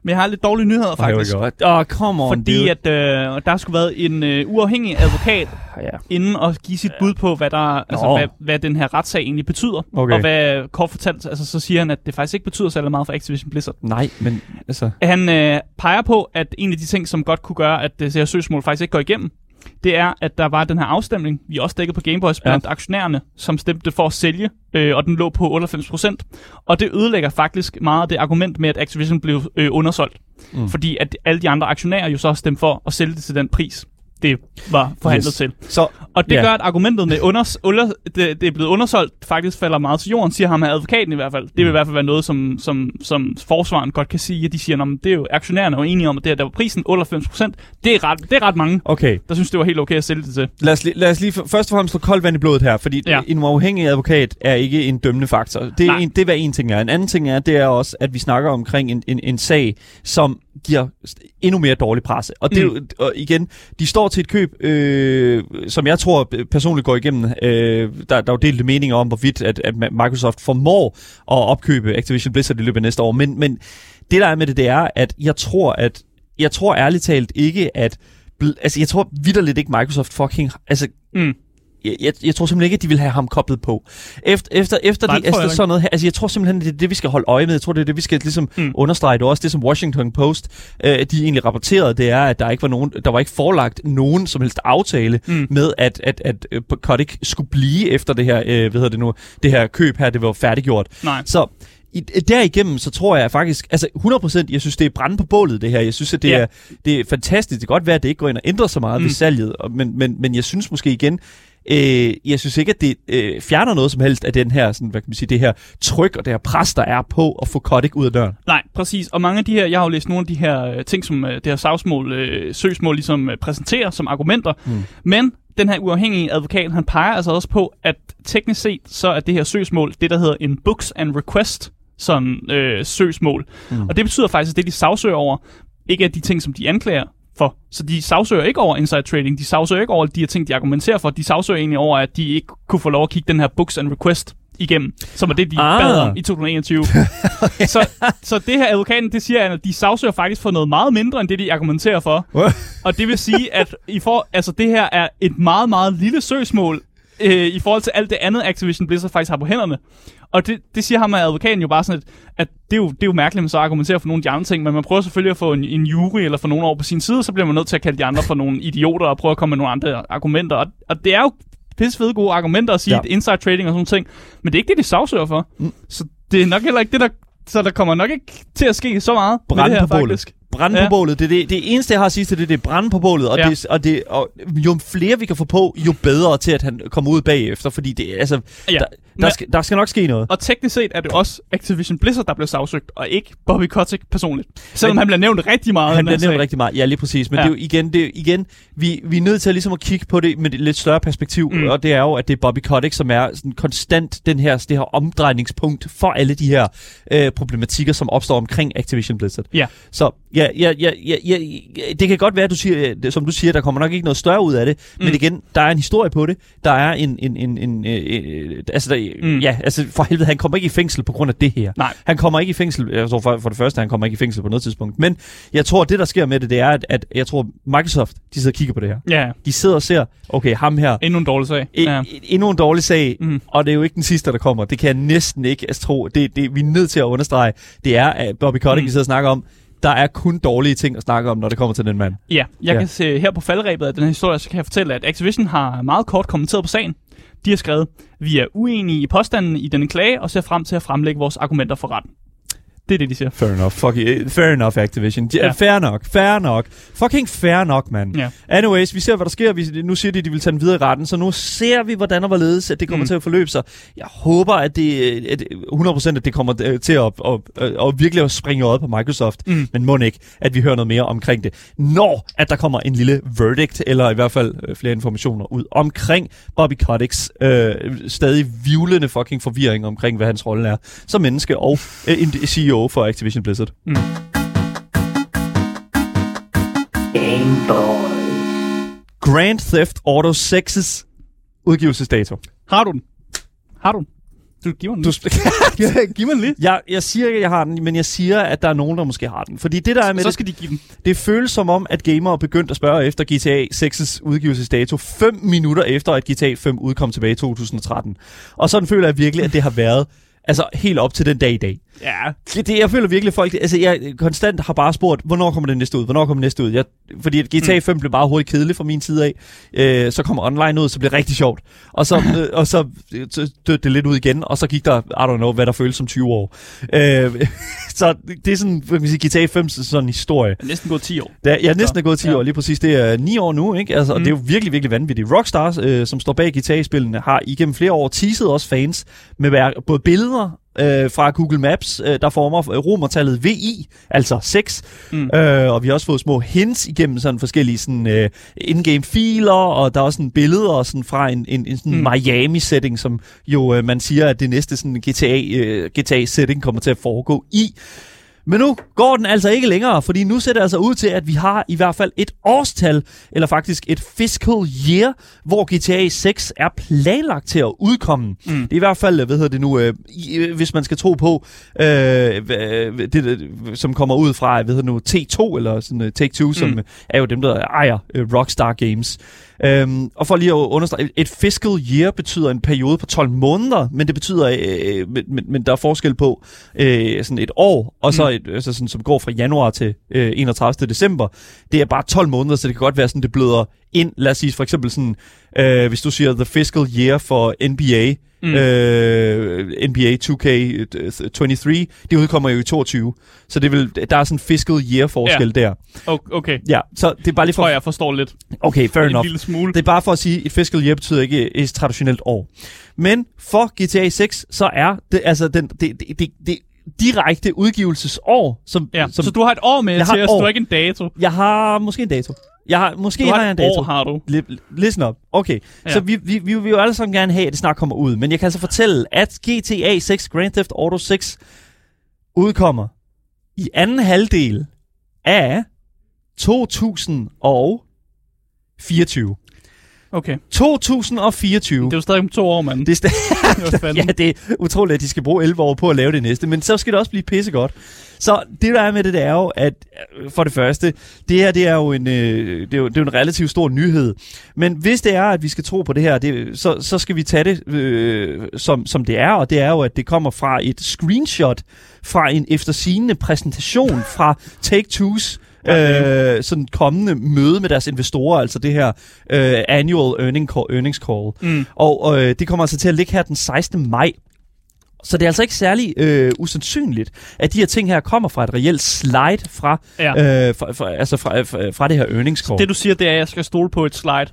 Men jeg har lidt dårlige nyheder, faktisk. Åh, oh, come on, Fordi dude. at øh, der skulle været en øh, uafhængig advokat Ja. inden at give sit bud på, hvad, der, altså, hvad, hvad den her retssag egentlig betyder. Okay. Og hvad kort fortalt, altså, så siger han, at det faktisk ikke betyder særlig meget for Activision Blizzard. Nej, men altså... Han øh, peger på, at en af de ting, som godt kunne gøre, at det her søgsmål faktisk ikke går igennem, det er, at der var den her afstemning, vi også dækkede på Gameboys, blandt ja. aktionærerne, som stemte for at sælge, øh, og den lå på 98%. Og det ødelægger faktisk meget af det argument med, at Activision blev øh, undersolgt. Mm. Fordi at alle de andre aktionærer jo så har stemt for at sælge det til den pris. Det var forhandlet Yes. til. Så, Og det Ja. gør, at argumentet med under, under, det, det er blevet undersolgt, faktisk falder meget til jorden, siger ham af advokaten i hvert fald. Det vil i hvert fald være noget, som, som, som forsvaren godt kan sige, at de siger, at det er jo aktionærerne er jo enige om, at det her, der var prisen 98 procent. Det, er ret, det er ret mange, okay. der synes, det var helt okay at sælge det til. Lad os, lige, lad os lige f- først og fremmest få koldt vand i blodet her, fordi Ja. en uafhængig advokat er ikke en dømmende faktor. Det er, Nej. en, det er hvad en ting er. En anden ting er, det er også, at vi snakker omkring en, en, en sag, som giver endnu mere dårlig presse. Og det jo, og igen, de står til et køb, øh, som jeg tror personligt går igennem. Øh, der, der er jo delte meninger om, hvorvidt at, at Microsoft formår at opkøbe Activision Blizzard i løbet af næste år. Men, men det der er med det, det er, at jeg tror, at jeg tror ærligt talt ikke, at altså jeg tror vidderligt ikke Microsoft fucking altså Mm jeg, jeg, jeg tror simpelthen ikke, at de vil have ham koblet på. Efter, efter, efter, Nej, de, efter sådan noget her, altså jeg tror simpelthen, det er det, vi skal holde øje med. Jeg tror, det er det, vi skal ligesom Mm. understrege. Det er også det, som Washington Post, øh, de egentlig rapporterede, det er, at der ikke var nogen, der var ikke forelagt nogen som helst aftale Mm. med, at, at, at øh, Kotick skulle blive efter det her, øh, hvad hedder det nu, det her køb her, det var færdiggjort. Nej. Så i, derigennem, så tror jeg faktisk, altså 100%, jeg synes, det er brænde på bålet, det her. Jeg synes, at det, Ja. er, det er fantastisk. Det kan godt være, at det ikke går ind og ændrer så meget Mm. ved salget, men, men, men jeg synes måske igen, øh, jeg synes ikke, at det øh, fjerner noget som helst af den her, sådan, hvad kan man sige, det her tryk og det her pres, der er på at få Kotick ud af døren. Nej, præcis. Og mange af de her, jeg har jo læst nogle af de her øh, ting, som øh, det her sagsmål, øh, søgsmål ligesom øh, præsenterer som argumenter. Mm. Men den her uafhængige advokat, han peger altså også på, at teknisk set, så er det her søgsmål det, der hedder en books and request sådan øh, søgsmål. Mm. Og det betyder faktisk, at det, de sagsøger over, ikke er de ting, som de anklager for. Så de sagsøger ikke over inside trading, de sagsøger ikke over de her ting, de argumenterer for, de sagsøger egentlig over, at de ikke kunne få lov at kigge den her books and request igennem, som er det, de ah. Bad om i 2021. (laughs) så, så det her advokaten, det siger, at de sagsøger faktisk for noget meget mindre, end det, de argumenterer for. Og det vil sige, at i for, altså, det her er et meget, meget lille søgsmål øh, i forhold til alt det andet, Activision Blizzard faktisk har på hænderne. Og det, det siger ham med advokaten jo bare sådan, at, at det, er jo, det er jo mærkeligt, at man så argumenterer for nogle af de andre ting, men man prøver selvfølgelig at få en, en jury eller få nogen over på sin side, så bliver man nødt til at kalde de andre for nogle idioter og prøve at komme med nogle andre argumenter. Og, og det er jo pisse fede gode argumenter at sige, ja. Inside trading og sådan ting, men det er ikke det, de sagsøger for. Mm. Så det er nok heller ikke det, der... Så der kommer nok ikke til at ske så meget med Brænde det her, på bålet. faktisk. Brænde Ja. på bålet. Det, er det, det eneste, jeg har at sige til det, det er brænde på bålet. Og, Ja. det, og, det, og jo flere vi kan få på, jo bedre til, at han kommer ud bagefter. Fordi det, altså, ja. der, Men- der, skal, der skal nok ske noget. Og teknisk set er det også Activision Blizzard, der blev sagsøgt, og ikke Bobby Kotick personligt. Selvom Men- han bliver nævnt rigtig meget. Han bliver nævnt rigtig meget. Ja, lige præcis. Men Ja. det er jo igen, det er, jo igen vi, vi er nødt til at, ligesom at kigge på det med et lidt større perspektiv. Mm. Og det er jo, at det er Bobby Kotick, som er sådan konstant den her, det her omdrejningspunkt for alle de her øh, problematikker, som opstår omkring Activision Blizzard. Ja. Så ja, ja, ja, ja, ja, ja, det kan godt være, at du siger, øh, som du siger, der kommer nok ikke noget større ud af det. Mm. Men igen, der er en historie på det. Der er en... en, en, en øh, øh, altså, der, Mm. mm. ja, altså for helvede, han kommer ikke i fængsel på grund af det her. Nej. Han kommer ikke i fængsel, jeg tror for, for det første, han kommer ikke i fængsel på noget tidspunkt. Men jeg tror, det der sker med det, det er, at, at jeg tror, Microsoft, de sidder og kigger på det her. Ja, De sidder og ser, okay, ham her, endnu en dårlig sag. ja. Ja. endnu en dårlig sag, mm. og det er jo ikke den sidste, der kommer. Det kan jeg næsten ikke altså, tro. Det, det, vi er nødt til at understrege. Det er, at Bobby Kotick, Mm. mm. vi sidder og snakker om, der er kun dårlige ting at snakke om, når det kommer til den mand. Ja, jeg Ja. kan se her på faldrebet af den her historie, så kan jeg fortælle, at Activision har meget kort kommenteret på sagen. De har skrevet, vi er uenige i påstanden i denne klage, og ser frem til at fremlægge vores argumenter for retten. Det er det, de siger. Fair enough. Fuck. Fair enough, Activision. Ja. Ja. Fair nok. Fair nok. Fucking fair nok, mand. Ja. Anyways, vi ser, hvad der sker. Vi, nu siger de, at de vil tage den videre i retten, så nu ser vi, hvordan og hvorledes at det kommer Mm. til at forløbe sig. Jeg håber, at det at 100% at det kommer til at, at, at, at virkelig at springe øjet på Microsoft, Mm. men må ikke, at vi hører noget mere omkring det. Når at der kommer en lille verdict, eller i hvert fald øh, flere informationer ud omkring Bobby Koticks øh, stadig vivlende fucking forvirring omkring, hvad hans rolle er som menneske og øh, en CEO for Activision Blizzard. Grand Theft Auto 6's udgivelsesdato. Har du den? Har du den? Du giver den. Du Du, (laughs) giv mig den lige. jeg, jeg siger ikke, at jeg har den, men jeg siger, at der er nogen, der måske har den. Fordi det, der er med Så det, skal de give den. det føles som om, at gamere er begyndt at spørge efter GTA 6's udgivelsesdato 5 minutter efter, at GTA 5 udkom tilbage i 2013. Og sådan føler jeg virkelig, at det har været altså helt op til den dag i dag. Ja, Det, det, jeg føler virkelig, folk... Altså, jeg konstant har bare spurgt, hvornår kommer det næste ud? Hvornår kommer det næste ud? Jeg, fordi GTA 5 blev bare hurtigt kedeligt fra min side af. Øh, så kommer online ud, så blev det rigtig sjovt. Og så, (laughs) øh, og så så døde det lidt ud igen, og så gik der, I don't know, hvad der føles som 20 år. Øh, (laughs) så det er sådan, hvad kan man sige, GTA 5 sådan en historie. næsten gået 10 år. Der, jeg er næsten er gået 10 ja. år, lige præcis. Det er 9 år nu, ikke? Altså, mm. Og det er jo virkelig, virkelig vanvittigt. Rockstar, øh, som står bag GTA-spillene, har igennem flere år teaset også fans med både billeder øh, fra Google Maps, øh, der former øh, romertallet VI, altså 6. Mm. Øh, og vi har også fået små hints igennem sådan forskellige sådan, øh, in-game filer, og der er også sådan billeder sådan fra en, en, en sådan mm. Miami-setting, som jo øh, man siger, at det næste sådan GTA, øh, GTA-setting kommer til at foregå i. Men nu går den altså ikke længere, fordi nu ser det altså ud til, at vi har i hvert fald et årstal, eller faktisk et fiscal year, hvor GTA 6 er planlagt til at udkomme. Mm. Det er i hvert fald, hvad hedder det nu, øh, øh, hvis man skal tro på, øh, hvad- det, det, som kommer ud fra, hvad hedder det nu, T2, eller sådan uh, Take-Two, mm. som øh, er jo dem, der ejer øh, Rockstar Games. Øhm, og for lige at understrege, et fiscal year betyder en periode på 12 måneder, men det betyder, øh, men, men, men der er forskel på øh, sådan et år, og så et, altså sådan, som går fra januar til øh, 31. december. Det er bare 12 måneder, så det kan godt være sådan, det bløder ind. Lad os sige for eksempel sådan, øh, hvis du siger the fiscal year for NBA, mm. øh, NBA 2K23, det udkommer jo i 22. Så det vil, der er sådan en fiscal year forskel ja. der. Okay, Ja, så det er bare lige tror for... jeg forstår lidt. Okay, fair En enough. lille smule. Det er bare for at sige, at et fiscal year betyder ikke et traditionelt år. Men for GTA 6, så er det altså den, det, det, det, det direkte udgivelsesår, som, Ja. som Så du har et år med Jeg til os, år. du har ikke en dato. jeg har måske en dato. Jeg har, måske Du har, har jeg en dato. år, har du. Li- Listen up. Okay, ja. så vi, vi, vi vil jo alle sammen gerne have, at det snart kommer ud. Men jeg kan altså fortælle, at GTA 6 Grand Theft Auto 6 udkommer i anden halvdel af 2024. Okay. 2024. Det er jo stadig om to år, mand. Det er sta- (laughs) ja, det er utroligt, at de skal bruge 11 år på at lave det næste, men så skal det også blive pissegodt. Så det der er med det, det er jo, at øh, for det første, det her det er jo en, øh, det er jo, det er en relativt stor nyhed. Men hvis det er, at vi skal tro på det her, det, så, så skal vi tage det øh, som, som det er, og det er jo, at det kommer fra et screenshot fra en eftersigende præsentation fra Take-Two's øh, sådan kommende møde med deres investorer, altså det her øh, annual earning call, earnings call. Mm. Og øh, det kommer altså til at ligge her den 16. maj. Så det er altså ikke særlig øh, usandsynligt, at de her ting her kommer fra et reelt slide fra, Ja. øh, fra, fra, altså fra, fra, fra det her earnings call. Det du siger, det er, at jeg skal stole på et slide.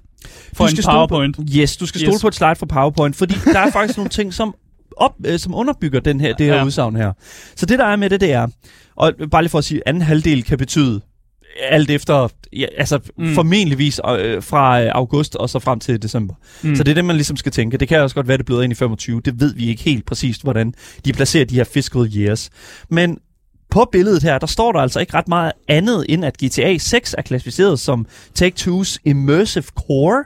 Du en stole PowerPoint. På, yes, du skal stole Yes. på et slide fra PowerPoint, fordi der er faktisk (laughs) nogle ting, som, op, øh, som underbygger den her, det her Ja. ja. udsagn her. Så det, der er med det, det er, og bare lige for at sige, anden halvdel kan betyde alt efter, ja, altså Mm. mm. formentligvis øh, fra øh, august og så frem til december. Mm. Mm. Så det er det, man ligesom skal tænke. Det kan også godt være, det bløder ind i 25. Det ved vi ikke helt præcist, hvordan de placerer de her fiscal years. Men på billedet her, der står der altså ikke ret meget andet, end at GTA 6 er klassificeret som Take-Two's Immersive Core.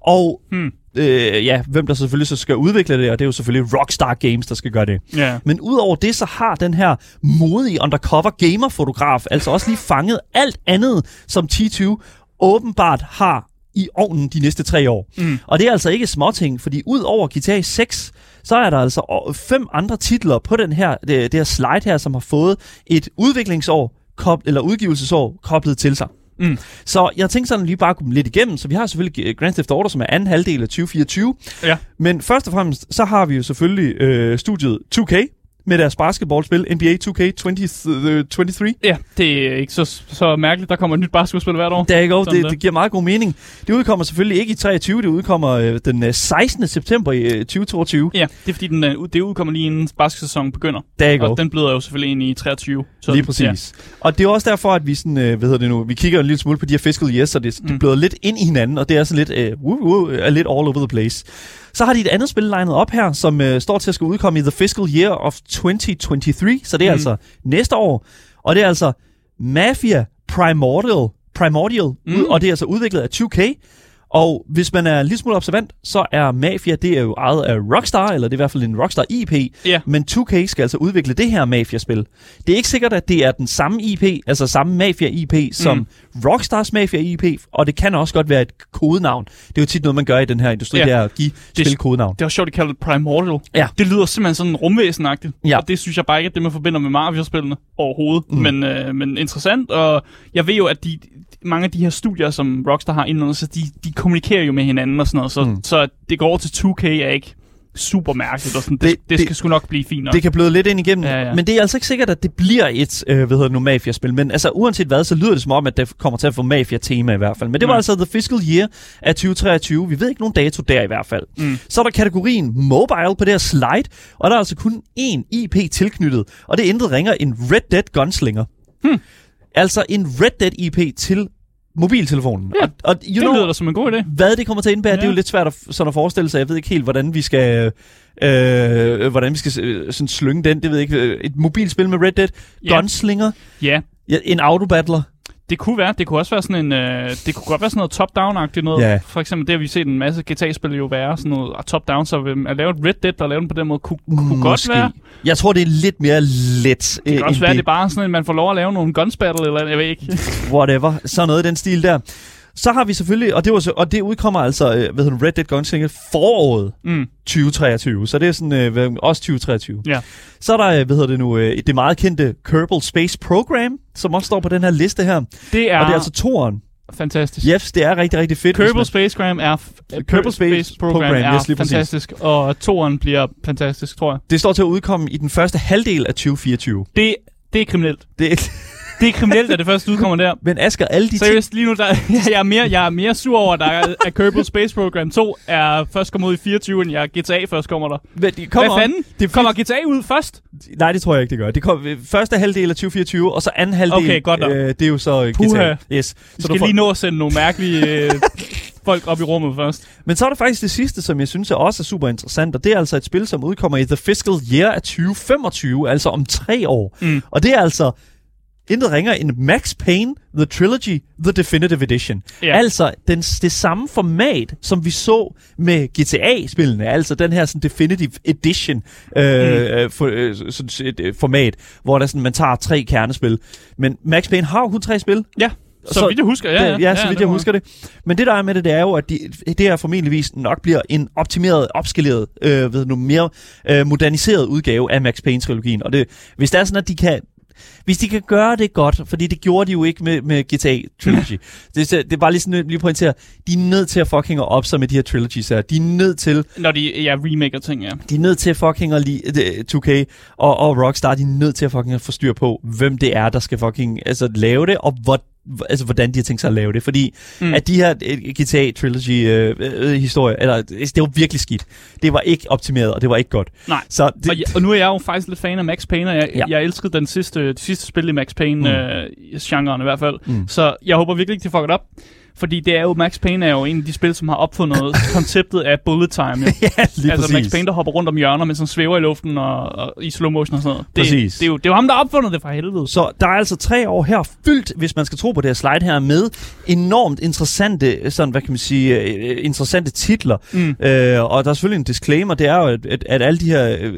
Og Hmm. Øh, ja, hvem der selvfølgelig så skal udvikle det, og det er jo selvfølgelig Rockstar Games, der skal gøre det. Ja. Men udover det, så har den her modige undercover gamer-fotograf altså også lige fanget alt andet, som T2 åbenbart har i ovnen de næste tre år. Mm. Og det er altså ikke småting, fordi ud over GTA 6, så er der altså fem andre titler på den her, det, det her slide her, som har fået et udviklingsår kobl- eller udgivelsesår koblet til sig. Mm. Så jeg tænkte sådan lige bare at gå lidt igennem. Så vi har selvfølgelig Grand Theft Auto, som er anden halvdel af 2024. Ja. Men først og fremmest, så har vi jo selvfølgelig øh, studiet 2K med deres basketballspil NBA 2K23. Ja, det er ikke så, så mærkeligt. Der kommer et nyt basketballspil hvert år. Der er ikke det, det giver meget god mening. Det udkommer selvfølgelig ikke i 23, det udkommer øh, den øh, 16. september i øh, 2022. Ja, det er fordi, den, det udkommer lige inden basketsæsonen begynder. Der er Og den bløder jo selvfølgelig ind i 23. Så, Lige præcis. Ja. Og det er også derfor, at vi sådan, øh, hvad hedder det nu, vi kigger en lille smule på de her fiscal years, så det. Mm. det bløder lidt ind i hinanden, og det er sådan lidt, øh, woo, woo, er lidt all over the place. Så har de et andet spil legnet op her, som øh, står til at skulle udkomme i The Fiscal Year of 2023, så det er mm. Altså næste år. Og det er altså Mafia Primordial, Primordial mm. og det er altså udviklet af 2K. Og hvis man er en lille smule observant, så er Mafia, det er jo ejet af Rockstar, eller det er i hvert fald en Rockstar IP. Ja. Men 2K skal altså udvikle det her Mafia-spil. Det er ikke sikkert, at det er den samme IP, altså samme Mafia-IP, som mm. Rockstars Mafia-IP, og det kan også godt være et kodenavn. Det er jo tit noget, man gør i den her industri, Ja. det er at give Det- spil kodenavn. Det var sjovt, at kalde det Primordial. Ja. Det lyder simpelthen sådan rumvæsenagtigt. Ja. Og det synes jeg bare ikke, at det man forbinder med Mario-spillene overhovedet. Mm. Men, øh, men interessant, og jeg ved jo, at de, mange af de her studier, som Rockstar har indenunder, så de, de kommunikerer jo med hinanden og sådan noget. Så, Mm. mm. så det går til 2K er ikke super mærkeligt. Og sådan. Det, Det- det, skal sgu nok blive fint nok. Det kan bløde lidt ind igennem, Ja, ja. men det er altså ikke sikkert, at det bliver et, øh, hvad hedder nu, Mafia-spil. Men altså, uanset hvad, så lyder det som om, at det kommer til at få Mafia-tema i hvert fald. Men det var Nej. altså The Fiscal Year af 2023. Vi ved ikke nogen dato der i hvert fald. Mm. Så er der kategorien Mobile på det her slide, og der er altså kun én IP tilknyttet, og det intet ringer en Red Dead Gunslinger. Hmm. Altså en Red Dead IP til mobiltelefonen. Ja, og, og you det know, lyder som en god idé. hvad det kommer til at indebære, ja. det er jo lidt svært at, sådan at forestille sig. Jeg ved ikke helt, hvordan vi skal... Øh, hvordan vi skal øh, sådan slynge den, det ved jeg ikke. Et mobilspil med Red Dead, Ja. Gunslinger, Ja, ja, en autobattler. Det kunne være. Det kunne også være sådan en... Øh, det kunne godt være sådan noget top-down-agtigt noget. Ja. For eksempel det, har vi set en masse GTA-spil jo være. Sådan noget top-down, så øh, at lave et Red Dead og lave den på den måde, kunne, kunne godt være. Jeg tror, det er lidt mere let Det øh, kan også end være, at det er bare sådan, at man får lov at lave nogle guns battle, eller jeg ved ikke. whatever. Sådan noget i den stil der. Så har vi selvfølgelig, og det, var så, og det udkommer altså, øh, hvad hedder Red Dead Gunslinger foråret Mm. 2023. Så det er sådan, øh, også 2023. Ja. Så er der, øh, hvad hedder det nu, øh, det meget kendte Kerbal Space Program, som også står på den her liste her. Det er, Og det er altså toeren. fantastisk. Yes, det er rigtig, rigtig fedt. Kerbal Space Program er, f- Kerbal Space Program, Program er yes, lige præcis. fantastisk, og toeren bliver fantastisk, tror jeg. Det står til at udkomme i den første halvdel af 2024. Det, det er kriminelt. Det, Det er kriminelt, at det først udkommer der. men Asger, alle de. Seriøst, lige nu, der, (laughs) jeg, er mere, jeg er mere sur over, at, der er, at Kerbal Space Program 2 er først kommer ud i 24, end jeg GTA først kommer der. Men de kommer, Hvad fanden? Det er Kommer GTA ud først? Nej, det tror jeg ikke, det gør. Det kommer første halvdel af 2024, og så anden halvdel, Okay, godt nok. øh, det er jo så øh, Puha. GTA. Yes. Vi Så skal får... lige nå at sende nogle mærkelige øh, folk op i rummet først. Men så er der faktisk det sidste, som jeg synes er også er super interessant, og det er altså et spil, som udkommer i The Fiscal Year af 2025, altså om tre år. Mm. Og det er altså intet ringer end Max Payne, The Trilogy, The Definitive Edition. Ja. Altså den, det samme format, som vi så med GTA-spillene, altså den her sådan, Definitive Edition øh, mm. for, øh, sådan et øh, format, hvor der sådan, man tager tre kernespil. Men Max Payne har jo kun tre spil, Ja, så, Så- vidt jeg husker. Ja, ja, ja, ja så vidt det jeg husker det. Men det der er med det, det er jo, at de, det her formentligvis nok bliver en optimeret, opskaleret, øh, ved nu, mere øh, moderniseret udgave af Max Payne-trilogien. Og det, hvis det er sådan, at de kan hvis de kan gøre det godt, fordi det gjorde de jo ikke med, med GTA Trilogy. det, det er bare lige sådan lige pointere, de er nødt til at fucking op sig med de her trilogies her. De er nødt til, Når de ja, remaker ting, ja. de er nødt til at fucking at lide, øh, 2K og, og Rockstar, de er nødt til at fucking at få styr på, hvem det er, der skal fucking altså, lave det, og hvor, altså, hvordan de har tænkt sig at lave det. Fordi mm. At de her øh, GTA Trilogy øh, øh, historie, eller det var virkelig skidt. Det var ikke optimeret, og det var ikke godt. Nej. Så det, Og, ja, og nu er jeg jo faktisk lidt fan af Max Payne, og jeg, Ja. jeg elskede den sidste, de sidste spil i Max Mm. Payne-genren i hvert fald. Mm. Så jeg håber virkelig ikke, de fucker det op. Fordi det er jo, Max Payne er jo en af de spil, som har opfundet (laughs) konceptet af bullet time. Jo. (laughs) ja, lige altså præcis. Max Payne, der hopper rundt om hjørner, mens han svæver i luften og, og i slow motion og sådan noget. Det, Præcis. Det, er jo, det er jo ham, der har opfundet det for helvede. Så der er altså tre år her fyldt, hvis man skal tro på det her slide her, med enormt interessante, sådan, hvad kan man sige, øh, interessante titler. Mm. Øh, og der er selvfølgelig en disclaimer, det er jo, at, at, at alle de her, øh,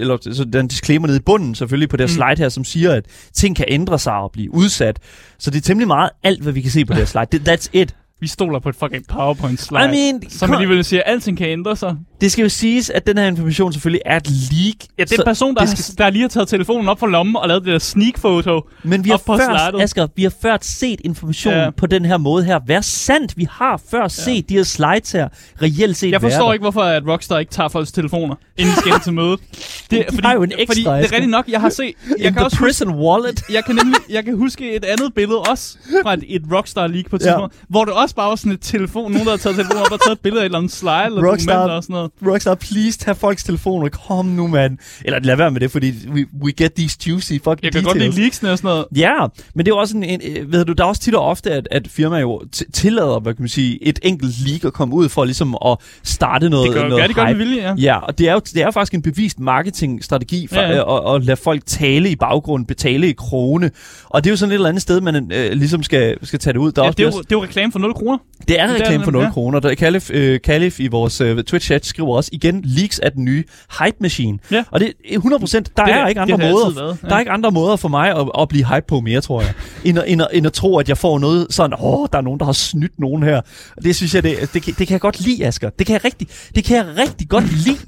eller så den disclaimer nede i bunden selvfølgelig på det her Mm. slide her, som siger, at ting kan ændre sig og blive udsat. Så det er temmelig meget alt, hvad vi kan se på det her slide. That's it. Vi stoler på et fucking PowerPoint slide. I mean, som alligevel siger, at alting kan ændre sig. Det skal jo siges, at den her information selvfølgelig er et leak. Ja, det er en person, der, skal- der lige har taget telefonen op fra lommen og lavet det der sneak-foto. Men vi har op på før, slidet. Asger, vi har før set information ja. På den her måde her. Vær sandt, vi har før ja. set de her slides her reelt set Jeg forstår ikke, hvorfor at Rockstar ikke tager folks telefoner, inden de skal til mødet. (laughs) Det, De har jo en ekstra, Fordi det er rigtigt nok, jeg har set... (laughs) Jeg kan også huske, prison wallet. jeg kan nemlig jeg kan huske et andet billede også fra et, et Rockstar League på et Ja. tidspunkt, hvor det også bare var sådan et telefon, nogen der havde taget telefonen op og taget et billede af et eller andet slide eller Rockstar- og sådan noget. Rockstar, please tag folks telefoner. Kom nu, mand. Eller lad være med det, fordi we, we get these juicy fucking Jeg kan details. godt lide leaksene og sådan noget. Ja, men det er også en, en øh, ved du, der er også tit og ofte, at, at firmaer jo tillader, hvad kan man sige, et enkelt leak at komme ud for ligesom at starte noget, Det gør, noget ja, det gør hype. det vilje, ja. Ja, og det er jo det er faktisk en bevist marketingstrategi for Ja, ja. ja. At, at lade folk tale i baggrunden, betale i krone. Og det er jo sådan et eller andet sted, man øh, ligesom skal, skal tage det ud. Der er ja også, det, er jo, det er jo reklame for 0 kroner. det er reklame for det, 0 ja. kroner. Der, Calif, øh, Calif i vores øh, Twitch-chat skriver også igen, leaks af den nye hype-machine. Ja. Og det er 100 procent, der Det er er- ikke det andre måder. været, ja. Der er ikke andre måder for mig at, at blive hype på mere, tror jeg. (laughs) End at, end, at, end at tro, at jeg får noget sådan, åh, oh, der er nogen, der har snydt nogen her. Det synes jeg, det, det, kan- det kan jeg godt lide, Asger. Det kan jeg rigtig, det kan jeg rigtig godt lide.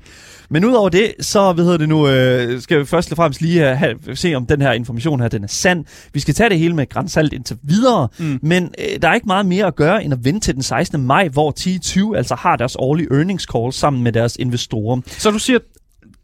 Men udover det, så hvad hedder det nu, øh, skal vi først og fremmest lige have, have, se, om den her information her, den er sand. Vi skal tage det hele med grænsalt indtil videre, mm. men øh, der er ikke meget mere at gøre, end at vente til den 16. maj, hvor T20 altså har deres årlige earnings call sammen med deres investorer. Så du siger,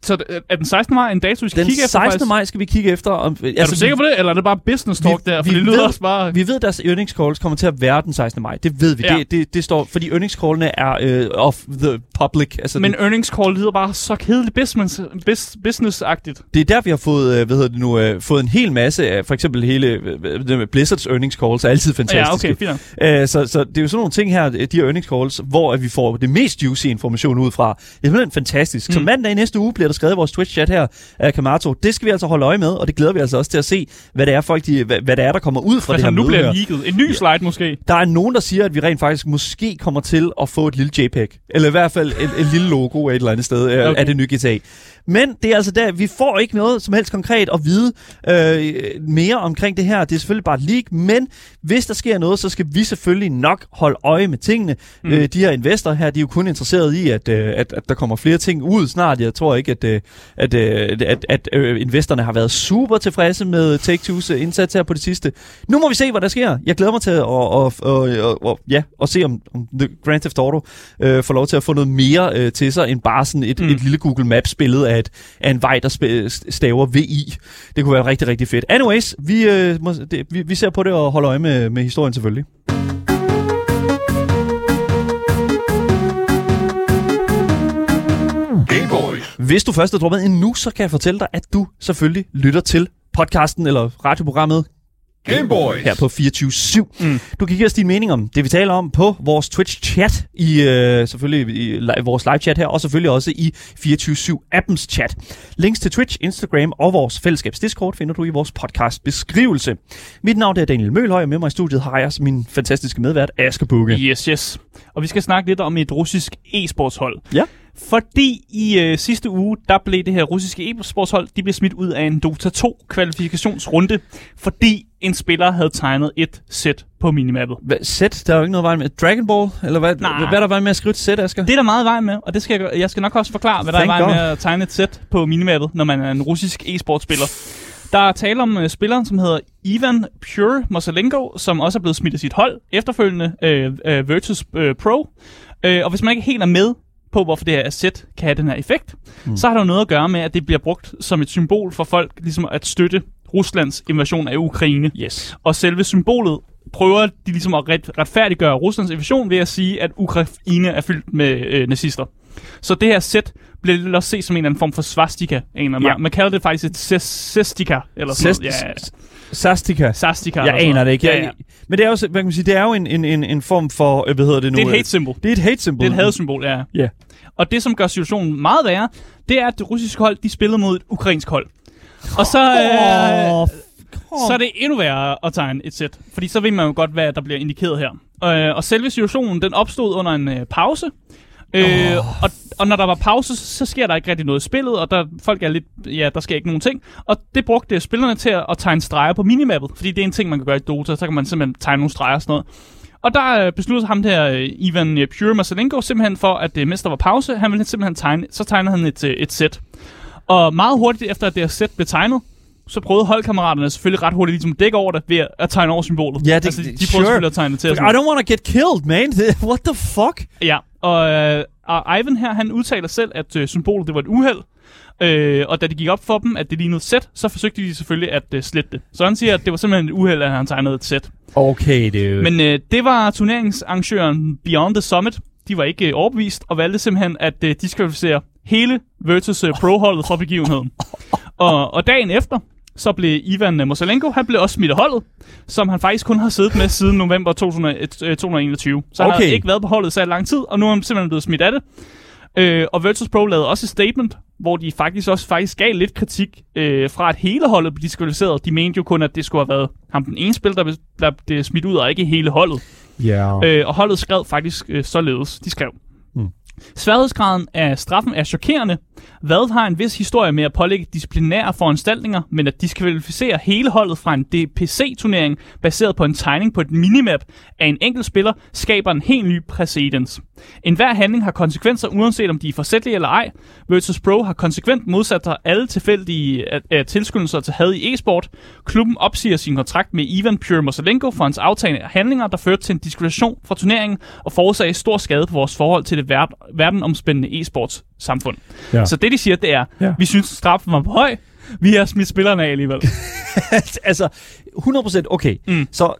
så er den 16. maj en dato, vi skal Den kigge efter? 16. faktisk? maj skal vi kigge efter. Om, Er du sikker på det, eller er det bare business talk Vi- der? For vi det lyder ved- også bare... Vi ved, at deres earnings calls kommer til at være den 16. maj. Det ved vi. Ja. Det, det, det står, fordi earnings callene er øh, of the public. Altså, Men den, earnings call lyder bare så kedeligt business, bus, business-agtigt. det er der, vi har fået, øh, hvad hedder det nu, øh, fået en hel masse af, for eksempel hele øh, med Blizzards earnings calls er altid fantastiske. Ja, okay, fint. nok. Øh, så, så det er jo sådan nogle ting her, de her earnings calls, hvor at vi får det mest juicy information ud fra. Det er simpelthen fantastisk. Mm. Så mandag i næste uge bliver der skrevet i vores Twitch-chat her af Kamato. Det skal vi altså holde øje med, og det glæder vi altså også til at se, hvad det er, folk de, hvad, hvad det er der kommer ud fra det Altså, her nu møde bliver leaget. En ny slide måske. Der er nogen, der siger, at vi rent faktisk måske kommer til at få et lille JPEG. Eller i hvert fald et, et lille logo et eller andet sted okay. Okay. af det nye GTA. Men det er altså der, vi får ikke noget som helst konkret at vide øh, mere omkring det her. Det er selvfølgelig bare et leak, men hvis der sker noget, så skal vi selvfølgelig nok holde øje med tingene. Mm. Øh, de her investorer her, de er jo kun interesserede i, at, øh, at, at der kommer flere ting ud snart. Jeg tror ikke, at, øh, at, øh, at, at øh, investorerne har været super tilfredse med Take-Two's øh, indsats her på det sidste. Nu må vi se, hvad der sker. Jeg glæder mig til at, at, at, at, at, ja, at se, om, om The Grand Theft Auto øh, får lov til at få noget mere øh, til sig, end bare sådan et, mm. Mm. et lille Google Maps-billede af, et, af en vej, der staver VI. Det kunne være rigtig, rigtig fedt. Anyways, vi, øh, må, det, vi, vi ser på det og holder øje med, med historien selvfølgelig. Hvis du først er droppet ind nu, så kan jeg fortælle dig, at du selvfølgelig lytter til podcasten eller radioprogrammet Gameboys. her på 24-7. Mm. Du kan give os din mening om det, vi taler om på vores Twitch-chat, i, øh, selvfølgelig i li- vores live-chat her, og selvfølgelig også i 24-7-appens chat. Links til Twitch, Instagram og vores fællesskabs Discord finder du i vores podcast-beskrivelse. Mit navn er Daniel Mølhøj, og med mig i studiet har jeg min fantastiske medvært, Asger Bukke. Yes, yes. Og vi skal snakke lidt om et russisk e-sportshold. Ja. Fordi i øh, sidste uge, der blev det her russiske e-sportshold, de blev smidt ud af en Dota 2 kvalifikationsrunde, fordi en spiller havde tegnet et sæt på minimappet. Hvad, sæt, der er jo ikke noget vej med. Dragon Ball? Eller hvad, Nej. hvad er der vej med at skrive til sæt, Asger? Det er der meget vej med, og det skal jeg, jeg skal nok også forklare, hvad der er Thank vej med God. at tegne et sæt på minimappet, når man er en russisk e-sportspiller. Der er tale om uh, spilleren, som hedder Ivan Pure Mosalenko, som også er blevet smidt af sit hold efterfølgende uh, uh, Virtus uh, Pro. Uh, og hvis man ikke helt er med på, hvorfor det her sæt kan have den her effekt, mm. så har det jo noget at gøre med, at det bliver brugt som et symbol for folk ligesom at støtte Ruslands invasion af Ukraine. Yes. Og selve symbolet prøver de ligesom at ret, retfærdiggøre Ruslands invasion ved at sige, at Ukraine er fyldt med øh, nazister. Så det her sæt bliver lidt også set som en eller anden form for svastika. En eller anden. Ja. Man kalder det faktisk et sestika, eller sådan noget. Ja, Sastika. sastika. Jeg aner det ikke. Ja, Jeg, ja. Men det er jo, så- hvad kan man sige, det er jo en, en, en, en form for, øh, hvad hedder det nu? Det er et hate symbol. Det er et hate symbol. Det er et hadsymbol, ja. Ja. Og det, som gør situationen meget værre, det er, at det russiske hold, de spillede mod et ukrainsk hold. Og så, øh, så er det endnu værre at tegne et sæt. Fordi så ved man jo godt, hvad der bliver indikeret her. Øh, og selve situationen, den opstod under en øh, pause. Øh, Åh. og, og når der var pause, så, sker der ikke rigtig noget i spillet, og der, folk er lidt, ja, der sker ikke nogen ting. Og det brugte spillerne til at, at tegne streger på minimappet, fordi det er en ting, man kan gøre i Dota, så kan man simpelthen tegne nogle streger og sådan noget. Og der øh, besluttede ham der, øh, Ivan øh, Pure Masalenko, simpelthen for, at mens der var pause, han ville simpelthen tegne, så tegnede han et, et sæt. Og meget hurtigt efter, at det her sæt blev tegnet, så prøvede holdkammeraterne selvfølgelig ret hurtigt ligesom at dække over det ved at- tegne over symbolet. Ja, det- altså, de, de sure. prøvede selvfølgelig at tegne det til. I don't want to get killed, man. (laughs) What the fuck? Ja, og, øh, og Ivan her, han udtaler selv, at øh, symbolet det var et uheld. Øh, og da det gik op for dem, at det lignede et sæt, så forsøgte de selvfølgelig at øh, slette det. Så han siger, at det var simpelthen et uheld, at han tegnede et sæt. Okay. Men, Men øh, det var turneringsarrangøren Beyond the Summit, de var ikke øh, overbevist, og valgte simpelthen at øh, diskvalificere hele Virtus øh, Pro-holdet fra begivenheden. (laughs) Og, og dagen efter, så blev Ivan Mosalenko, han blev også smidt af holdet, som han faktisk kun har siddet med siden november 2000, øh, 2021. Så han Okay. har ikke været på holdet så lang tid, og nu er han simpelthen blevet smidt af det. Øh, og Virtus Pro lavede også et statement, hvor de faktisk også faktisk gav lidt kritik øh, fra at hele holdet blev diskvalificeret. De mente jo kun, at det skulle have været ham den ene spiller, der blev, der blev smidt ud, og ikke hele holdet. Ja. Øh, og holdet skrev faktisk øh, således. De skrev. Mm. Sværhedsgraden af straffen er chokerende. Hvad har en vis historie med at pålægge disciplinære foranstaltninger, men at diskvalificere hele holdet fra en DPC-turnering baseret på en tegning på et minimap af en enkelt spiller, skaber en helt ny præcedens. En hver handling har konsekvenser, uanset om de er forsætlige eller ej. Virtus Pro har konsekvent modsat sig alle tilfældige øh, tilskyndelser til had i e-sport. Klubben opsiger sin kontrakt med Ivan Pure Mosalenko for hans aftagende handlinger, der førte til en diskvalifikation fra turneringen og forårsagde stor skade på vores forhold til det verdenomspændende e-sports samfund. Ja. Så det, de siger, det er, Ja. vi synes, straffen var for høj, vi har smidt spillerne af alligevel. (laughs) altså, 100% okay. Mm. Så,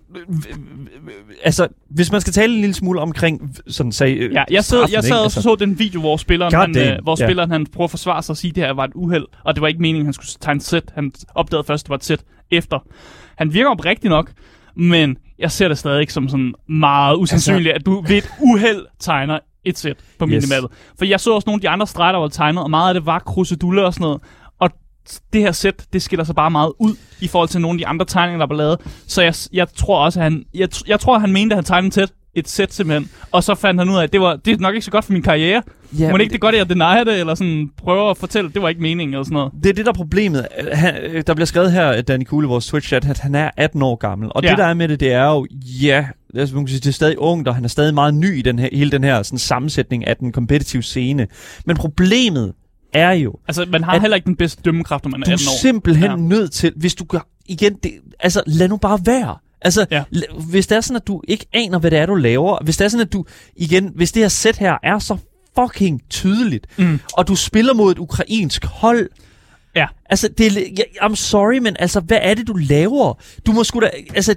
altså, hvis man skal tale en lille smule omkring sådan sag, øh, Ja, jeg sad, straffen, jeg sad og så den video, hvor spilleren, God han, øh, hvor ja. spilleren han prøver at forsvare sig og sige, at det her var et uheld, og det var ikke meningen, han skulle tegne sæt. Han opdagede først, at det var et sæt efter. Han virker oprigtig nok, men jeg ser det stadig ikke som sådan meget usandsynligt, at du ved et uheld tegner et sæt på Yes. minimappet. For jeg så også nogle af de andre streger, der var tegnet, og meget af det var kruseduller og sådan noget. Og det her sæt, det skiller sig bare meget ud i forhold til nogle af de andre tegninger, der var lavet. Så jeg, jeg tror også, at han, jeg, jeg tror, at han mente, at han tegnede et sæt, et sæt simpelthen. Og så fandt han ud af, at det, var, det er nok ikke så godt for min karriere. Ja, Må men det ikke det er godt, at jeg denier det, eller sådan prøver at fortælle, at det var ikke meningen, eller sådan noget. Det er det, der er problemet. Han, øh, der bliver skrevet her, at Danny Kuhle, vores Twitch-chat, at han er 18 år gammel. Og ja. Det, der er med det, det er jo, ja, altså, man kan sige, det er stadig ungt, og han er stadig meget ny i den her, hele den her sådan, sammensætning af den kompetitive scene. Men problemet er jo, Altså, man har heller ikke den bedste dømmekraft, når man er du er 18 år. simpelthen ja. Ja. nødt til, hvis du gør, igen, det, altså lad nu bare være. Altså, ja. Hvis det er sådan, at du ikke aner, hvad det er, du laver, hvis det er sådan, at du, igen, hvis det her sæt her er så fucking tydeligt, Mm. og du spiller mod et ukrainsk hold, Ja. Altså, det er, I'm sorry, men altså, hvad er det, du laver? Du må sgu da, altså,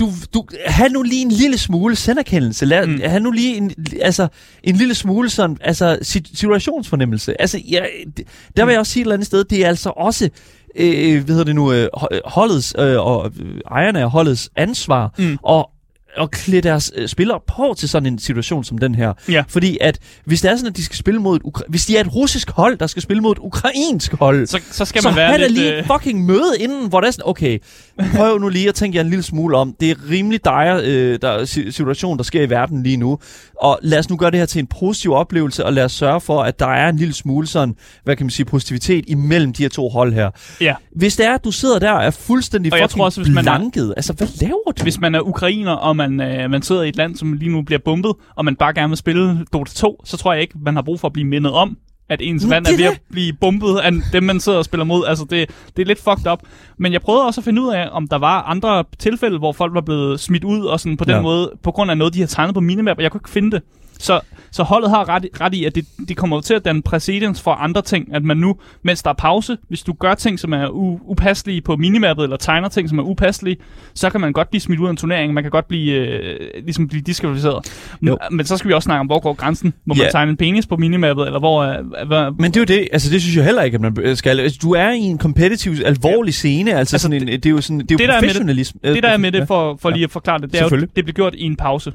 du, du, have nu lige en lille smule senderkendelse. Lad, mm. Have nu lige en, altså, en lille smule sådan, altså, sit- situationsfornemmelse. Altså, ja, der vil jeg også sige et eller andet sted, det er altså også, øh, hvad hedder det nu, øh, ho- holdets, øh, og øh, ejerne af holdets ansvar, Mm. og og klæde deres øh, spillere på til sådan en situation som den her. Ja. Fordi at hvis det er sådan, at de skal spille mod et Ukra- hvis de er et russisk hold, der skal spille mod et ukrainsk hold, Så, så skal så man være have da lidt... lige øh, et fucking møde inden, hvor der er sådan, okay, prøv nu lige at tænke jer en lille smule om. Det er rimelig dire øh, der, er si- situation, der sker i verden lige nu. Og lad os nu gøre det her til en positiv oplevelse, og lad os sørge for, at der er en lille smule sådan, hvad kan man sige, positivitet imellem de her to hold her. Ja. Hvis det er, at du sidder der og er fuldstændig Og jeg fucking tror også, hvis man er- blanket, altså hvad laver du? Hvis man er ukrainer, og man, øh, man sidder i et land, som lige nu bliver bombet, og man bare gerne vil spille Dota 2, så tror jeg ikke, man har brug for at blive mindet om, at ens land er ved at blive bombet af dem, man sidder og spiller mod. Altså, det, det er lidt fucked up. Men jeg prøvede også at finde ud af, om der var andre tilfælde, hvor folk var blevet smidt ud, og sådan på den Ja. måde, på grund af noget, de har tegnet på minimap, og jeg kunne ikke finde det. Så, så holdet har ret, ret i, at det, det kommer til at danne præcedens for andre ting, at man nu, mens der er pause, hvis du gør ting, som er u- upasselige på minimappet, eller tegner ting, som er upasselige, så kan man godt blive smidt ud af en turnering, man kan godt blive, øh, ligesom blive diskvalificeret. Jo. Men, så skal vi også snakke om, hvor går grænsen? Må Ja. man tegne en penis på minimappet, eller hvor... Øh, hvad, Men det er jo det, altså det synes jeg heller ikke, at man skal. Altså, du er i en kompetitiv, alvorlig scene, altså, altså sådan en, det er jo sådan, det er jo det, der er med det- professionalisme. det der er med det, for, for Ja. lige at forklare det, det er jo, det blev gjort i en pause.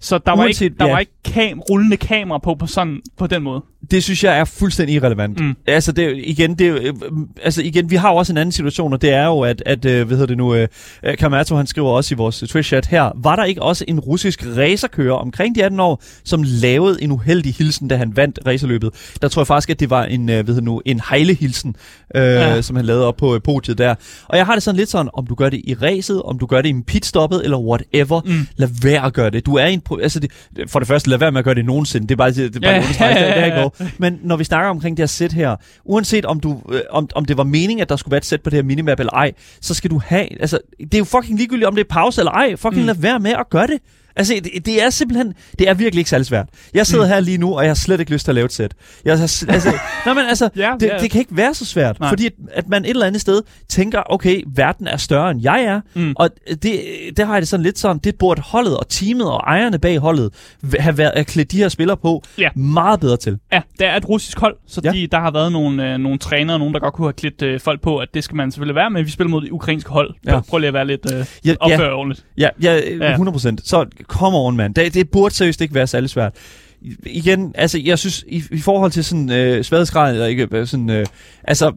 Så der var Uanset- ikke, der ja. var ikke kam, rullende kamera på, på, sådan, på den måde. Det synes jeg er fuldstændig irrelevant. Mm. Altså, det, igen, det øh, altså igen, vi har jo også en anden situation, og det er jo, at, at øh, hvad hedder det nu, øh, øh, Kamato, han skriver også i vores Twitch-chat her, var der ikke også en russisk racerkører omkring de 18 år, som lavede en uheldig hilsen, da han vandt racerløbet? Der tror jeg faktisk, at det var en, øh, hvad hedder det nu, en hejlehilsen, øh, ja. Ja. som han lavede op på øh, podiet der. Og jeg har det sådan lidt sådan, om du gør det i racet, om du gør det i pitstoppet, eller whatever, Mm. lad være at gøre det. Du er en, altså det, for det første, lad være med at gøre det nogensinde. Det er bare, det er bare Ja, ja, det, det ja, her ja. (laughs) Men når vi snakker omkring det her sæt her, uanset om, du, øh, om, om det var meningen, at der skulle være et sæt på det her minimap eller ej, så skal du have, altså, det er jo fucking ligegyldigt, om det er pause eller ej. Fucking mm. lad være med at gøre det. Altså, det, det er simpelthen, det er virkelig ikke særlig svært. Jeg sidder mm. her lige nu, og jeg har slet ikke lyst til at lave et sæt. Jeg har, altså, (laughs) nej, men altså, Ja, det, ja. det kan ikke være så svært, Nej. fordi at, at man et eller andet sted tænker, okay, verden er større end jeg er, Mm. og det, der har jeg det sådan lidt sådan, det burde holdet og teamet og ejerne bag holdet have været at klæde de her spillere på Ja. meget bedre til. Ja, der er et russisk hold, så Ja. de, der har været nogle, øh, nogle trænere, nogen der godt kunne have klædt øh, folk på, at det skal man selvfølgelig være med. Vi spiller mod det ukrainske hold. Ja. Prøv lige at være lidt øh, Ja, opføre ordentligt. Ja, ja, Ja. 100 procent. Så come on, mand. Det, det burde seriøst ikke være særlig svært. I- Igen, altså, jeg synes, i, i forhold til sådan øh, sværhedsgrad, eller ikke, øh, sådan, øh, altså,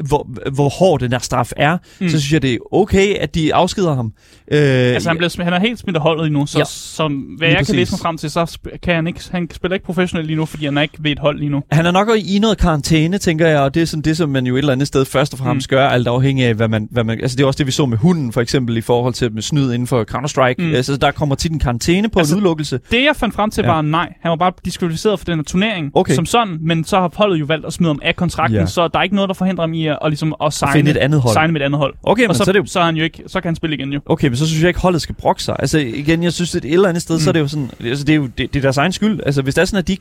hvor, hvor hård den der straf er, mm. Så synes jeg, det er okay, at de afskeder ham. Øh, Altså, han, blev, han er helt smidt af holdet lige nu, så Ja. som, hvad Lige jeg præcis. kan læse mig frem til, så kan han ikke, han spiller ikke professionelt lige nu, fordi han er ikke ved et hold lige nu. Han er nok i noget karantæne, tænker jeg, og det er sådan det, som man jo et eller andet sted først og fremmest mm. gør, alt afhængig af, hvad man, hvad man... Altså, det er også det, vi så med hunden, for eksempel, i forhold til med snyd inden for Counter-Strike. Mm. Altså, der kommer tit en karantæne på altså, en udelukkelse. Det, jeg fandt frem til, Ja. var nej. Han var bare diskvalificeret for den her turnering Okay. som sådan, men så har holdet jo valgt at smide ham af kontrakten, ja. så der er ikke noget, der forhindrer ham i at, at, ligesom, at signe, Finde et andet hold. signe med et andet hold. Okay, men og så, så er det jo så, er han jo ikke, så kan han spille igen jo. Okay, men så synes jeg ikke, holdet skal brokke sig. Altså igen, jeg synes, at et eller andet sted, mm. så er det jo sådan, altså det er jo det, det er deres egen skyld. Altså hvis der er sådan, at de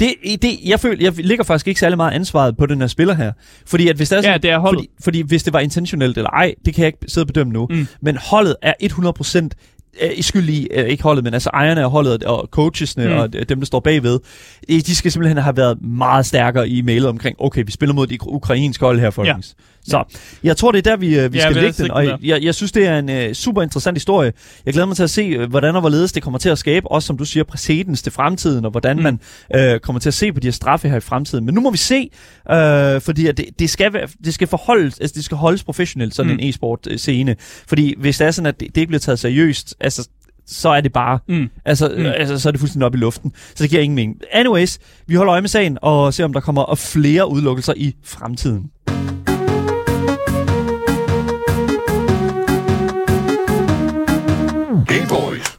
det, det, jeg føler, jeg ligger faktisk ikke særlig meget ansvaret på den her spiller her. Fordi at hvis der er sådan, Ja, det er holdet. Fordi, fordi hvis det var intentionelt eller ej, det kan jeg ikke sidde og bedømme nu. Mm. Men holdet er 100% øh, i skyld i, øh, ikke holdet, men altså ejerne af holdet og coachesne mm. Og d- dem, der står bagved, øh, de skal simpelthen have været meget stærkere i mailet omkring, okay, vi spiller mod de ukrainske hold her, folkens. Ja. Så jeg tror, det er der, vi, øh, vi Ja, skal lægge den, og jeg, jeg synes, det er en øh, super interessant historie. Jeg glæder mig til at se, øh, hvordan og hvorledes det kommer til at skabe, også som du siger, præcedens til fremtiden, og hvordan mm. Man øh, kommer til at se på de her straffe her i fremtiden. Men nu må vi se, øh, fordi at det, det, skal være, det skal forholdes, altså det skal holdes professionelt, sådan mm. En e-sport øh, scene. Fordi hvis det er sådan, at det, det ikke bliver taget seriøst, altså så er det bare, Mm. altså. Mm. altså, så er det fuldstændig op i luften. Så det giver ingen mening. Anyways, vi holder øje med sagen, og ser om der kommer flere udelukkelser i fremtiden.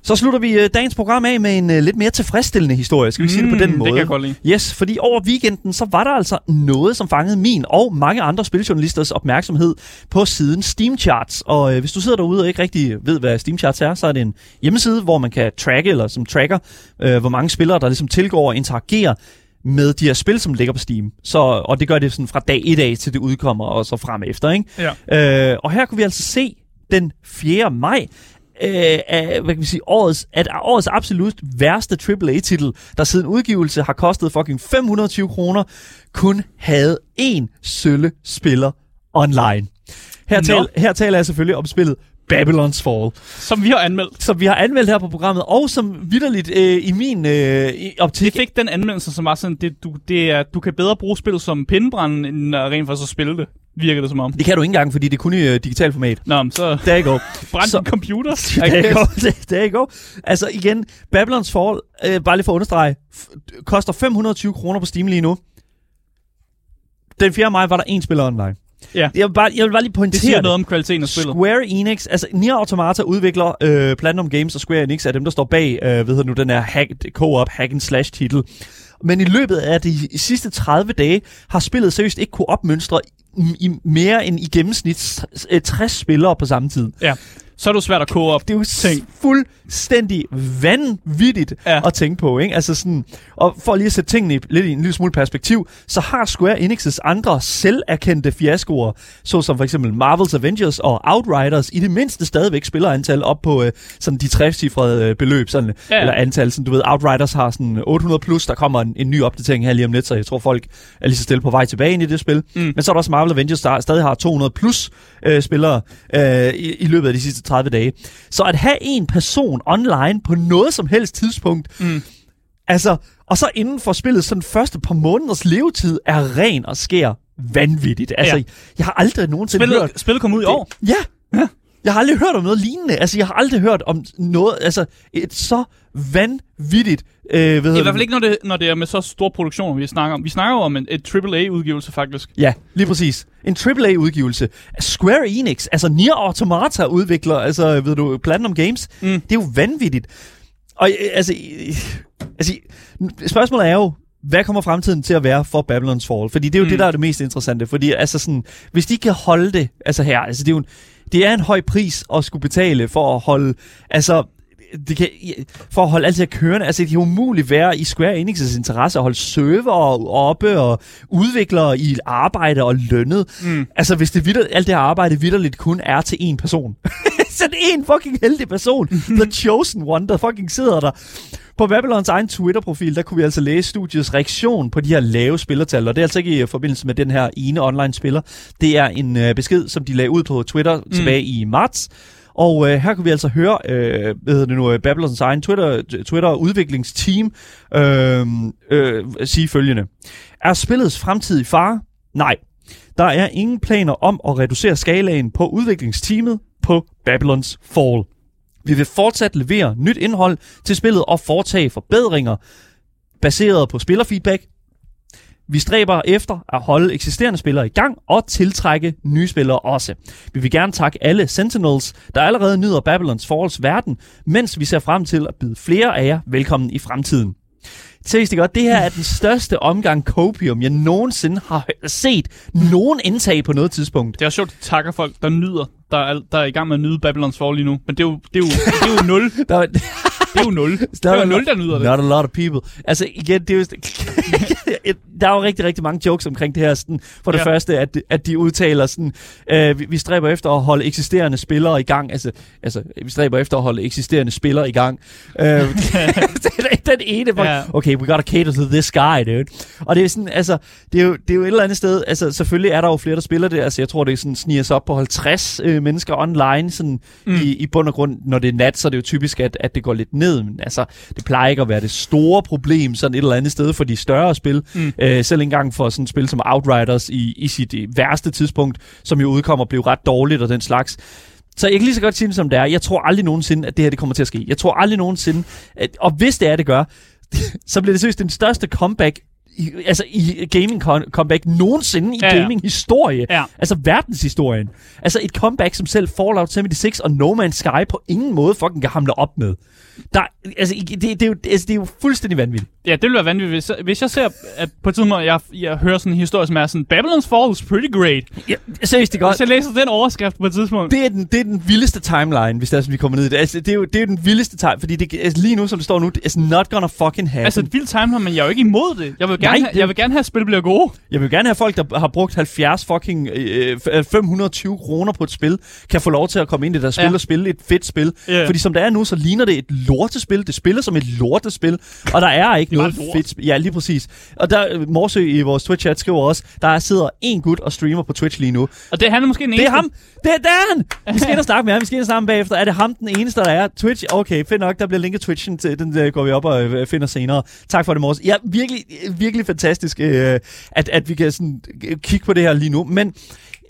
Så slutter vi øh, dagens program af med en øh, lidt mere tilfredsstillende historie, skal vi sige det på den Mm, måde. Det kan jeg godt lide. Yes, fordi over weekenden, så var der altså noget, som fangede min og mange andre spiljournalisters opmærksomhed på siden Steam Charts. Og øh, hvis du sidder derude og ikke rigtig ved, hvad Steam Charts er, så er det en hjemmeside, hvor man kan tracke, eller som tracker, øh, hvor mange spillere, der ligesom tilgår og interagerer med de her spil, som ligger på Steam. Så, og det gør det sådan fra dag 1 af, til det udkommer, og så frem efter. Ikke? Ja. Øh, og her kunne vi altså se den 4. maj, øh, af, hvad kan vi sige, årets, at årets absolut værste AAA-titel, der siden udgivelse har kostet fucking 520 kroner, kun havde én sølle spiller online. Her, tal, her taler jeg selvfølgelig om spillet Babylon's Fall, Som vi har anmeldt. som vi har anmeldt her på programmet, og som vidderligt øh, i min øh, optik... Det fik den anmeldelse, som var sådan, det, du, det er, du kan bedre bruge spillet som pindebrand, end at rent faktisk at spille det. Virker det som om. Det kan du ikke engang, fordi det er kun i øh, digitalt format. Nå, men så Der går. brænd Så- din computer. (laughs) Der går. (laughs) Der går. Altså igen, Babylon's Fall, øh, bare lige for at understrege, koster 520 kroner på Steam lige nu. Den 4. maj var der en spiller online. Ja. Jeg vil bare, jeg vil bare lige Det pointere siger noget om kvaliteten af spillet. Square Enix, altså Nier Automata udvikler øh, Platinum Games og Square Enix er dem, der står bag, øh, hedder nu, den her hack, co-op hack and slash titel. Men i løbet af de sidste 30 dage har spillet seriøst ikke kunne opmønstre i, mere end i gennemsnit øh, 60 spillere på samme tid. Ja. Så er det jo svært at koge op. Det er jo s- fuldstændig vanvittigt ja. At tænke på, ikke? Altså sådan, og for lige at sætte tingene i, lidt i en lille smule perspektiv, så har Square Enix's andre selverkendte fiaskoer, såsom for eksempel Marvel's Avengers og Outriders, i det mindste stadigvæk spillerantal op på øh, sådan de træfcifrede øh, beløb, sådan. Ja. eller antal. Sådan, du ved, Outriders har sådan 800 plus, der kommer en, en ny opdatering her lige om lidt, så jeg tror folk er lige så stille på vej tilbage ind i det spil. Mm. Men så er der også Marvel Avengers, der stadig har 200 plus øh, spillere øh, i, i løbet af de sidste 30 dage. Så at have en person online på noget som helst tidspunkt, Mm. altså, og så inden for spillet sådan første par måneders levetid, er ren og skær vanvittigt. Altså, ja. Jeg har aldrig nogensinde hørt... Spillet, spillet kom ud i år. Ja. ja. Jeg har aldrig hørt om noget lignende. Altså, jeg har aldrig hørt om noget, altså, et så vanvittigt... Øh, hvad I hvert fald det? ikke, når det, når det er med så store produktioner, vi snakker om. Vi snakker jo om en, et AAA-udgivelse, faktisk. Ja, lige præcis. En AAA-udgivelse. Square Enix, altså Nier Automata udvikler, altså, ved du, Platinum Games. Mm. Det er jo vanvittigt. Og øh, altså, øh, altså, spørgsmålet er jo, hvad kommer fremtiden til at være for Babylon's Fall? Fordi det er jo mm. Mm. det, der er det mest interessante. Fordi altså sådan, hvis de kan holde det, altså her, altså det er jo en, det er en høj pris at skulle betale for at holde, altså det kan, for at holde alt det her kørende, altså det kan umuligt være i Square Enix's interesse at holde server oppe og udviklere i arbejde og lønnet. Mm. Altså hvis det vidder, alt det her arbejde vidderligt kun er til én person. (laughs) så det er en fucking heldig person. (laughs) The Chosen One, der fucking sidder der. På Babylons egen Twitter-profil, der kunne vi altså læse studiets reaktion på de her lave spillertal, og det er altså ikke i forbindelse med den her ene online-spiller. Det er en øh, besked, som de lagde ud på Twitter mm. tilbage i marts, og øh, her kan vi altså høre, øh, hvad hedder det nu, øh, Babylons egen Twitter, Twitter-udviklingsteam øh, øh, sige følgende. Er spillets fremtid i fare? Nej. Der er ingen planer om at reducere skalaen på udviklingsteamet på Babylons Fall. Vi vil fortsat levere nyt indhold til spillet og foretage forbedringer baseret på spillerfeedback. Vi stræber efter at holde eksisterende spillere i gang og tiltrække nye spillere også. Vi vil gerne takke alle Sentinels, der allerede nyder Babylons Falls verden, mens vi ser frem til at byde flere af jer velkommen i fremtiden. Seriøst, det godt. Det her er den største omgang copium, jeg nogensinde har set nogen indtage på noget tidspunkt. Det er sjovt, at takker folk, der nyder, der er, der er i gang med at nyde Babylons Fall lige nu. Men det er jo, det er jo, det er jo nul. (laughs) der, det er jo nul. Det er jo nul, der nyder det. Not a lot of people. Altså igen, det er jo, (laughs) der er jo rigtig, rigtig mange jokes omkring det her. Sådan, for det ja. første, at, at de udtaler sådan, øh, vi, vi stræber efter at holde eksisterende spillere i gang. Altså, altså vi stræber efter at holde eksisterende spillere i gang. Øh, (laughs) (laughs) den ene, ja. okay, we gotta cater to this guy, dude. Og det er sådan, altså, det er jo, det er jo et eller andet sted, altså selvfølgelig er der jo flere, der spiller det. Altså jeg tror, det er sådan, sniger sig op på 50 øh, mennesker online, sådan mm. i, i bund og grund, når det er nat, så er det jo typisk, at, at det går lidt ned. Men altså, det plejer ikke at være det store problem, sådan et eller andet sted for de større spil. Mm. Øh, selv engang for sådan et spil som Outriders i, i sit øh, værste tidspunkt, som jo udkommer, blev ret dårligt og den slags. Så jeg kan lige så godt sige det, som det er. Jeg tror aldrig nogensinde, at det her det kommer til at ske. Jeg tror aldrig nogensinde, at, og hvis det er, det gør, (laughs) så bliver det seriøst den største comeback i, altså i gaming comeback nogensinde i ja, ja. gaming historie. Ja. Altså verdenshistorien. Altså et comeback, som selv Fallout 76 og No Man's Sky på ingen måde fucking kan hamle op med. Der, altså, det, det, er jo, altså, det er jo fuldstændig vanvittigt. Ja, det vil være vanvittigt. Hvis, hvis jeg ser, at på et tidspunkt, jeg, jeg hører sådan en historie, som er sådan, Babylon's Fall is pretty great. Ja, seriøst, det er godt. Hvis jeg læser den overskrift på et tidspunkt. Det er den, det er den vildeste timeline, hvis det er sådan, vi kommer ned i det. Altså, det er jo det er jo den vildeste time, fordi det, altså, lige nu, som det står nu, it's not gonna fucking happen. Altså, et vildt timeline, men jeg er jo ikke imod det. Jeg vil gerne, Nej, have, jeg vil gerne have, at spil bliver gode. Jeg vil gerne have folk, der har brugt 70 fucking øh, 520 øh, kroner på et spil, kan få lov til at komme ind i det der spil og spille et fedt spil. Yeah. Fordi som det er nu, så ligner det et lortespil. Det spiller som et lortespil, og der er ikke noget fedt spil. Ja, lige præcis. Og der, Morsø i vores Twitch-chat skriver også, der sidder en gut og streamer på Twitch lige nu. Og det er han måske den eneste. Det er ham! Det er, Dan! Vi skal ind og snakke med ham, vi skal ind og snakke bagefter. Er det ham den eneste, der er? Twitch? Okay, fedt nok, der bliver linket Twitchen til, den der går vi op og øh, finder senere. Tak for det, Mors. Ja, virkelig, virkelig fantastisk, øh, at, at vi kan sådan, øh, kigge på det her lige nu. Men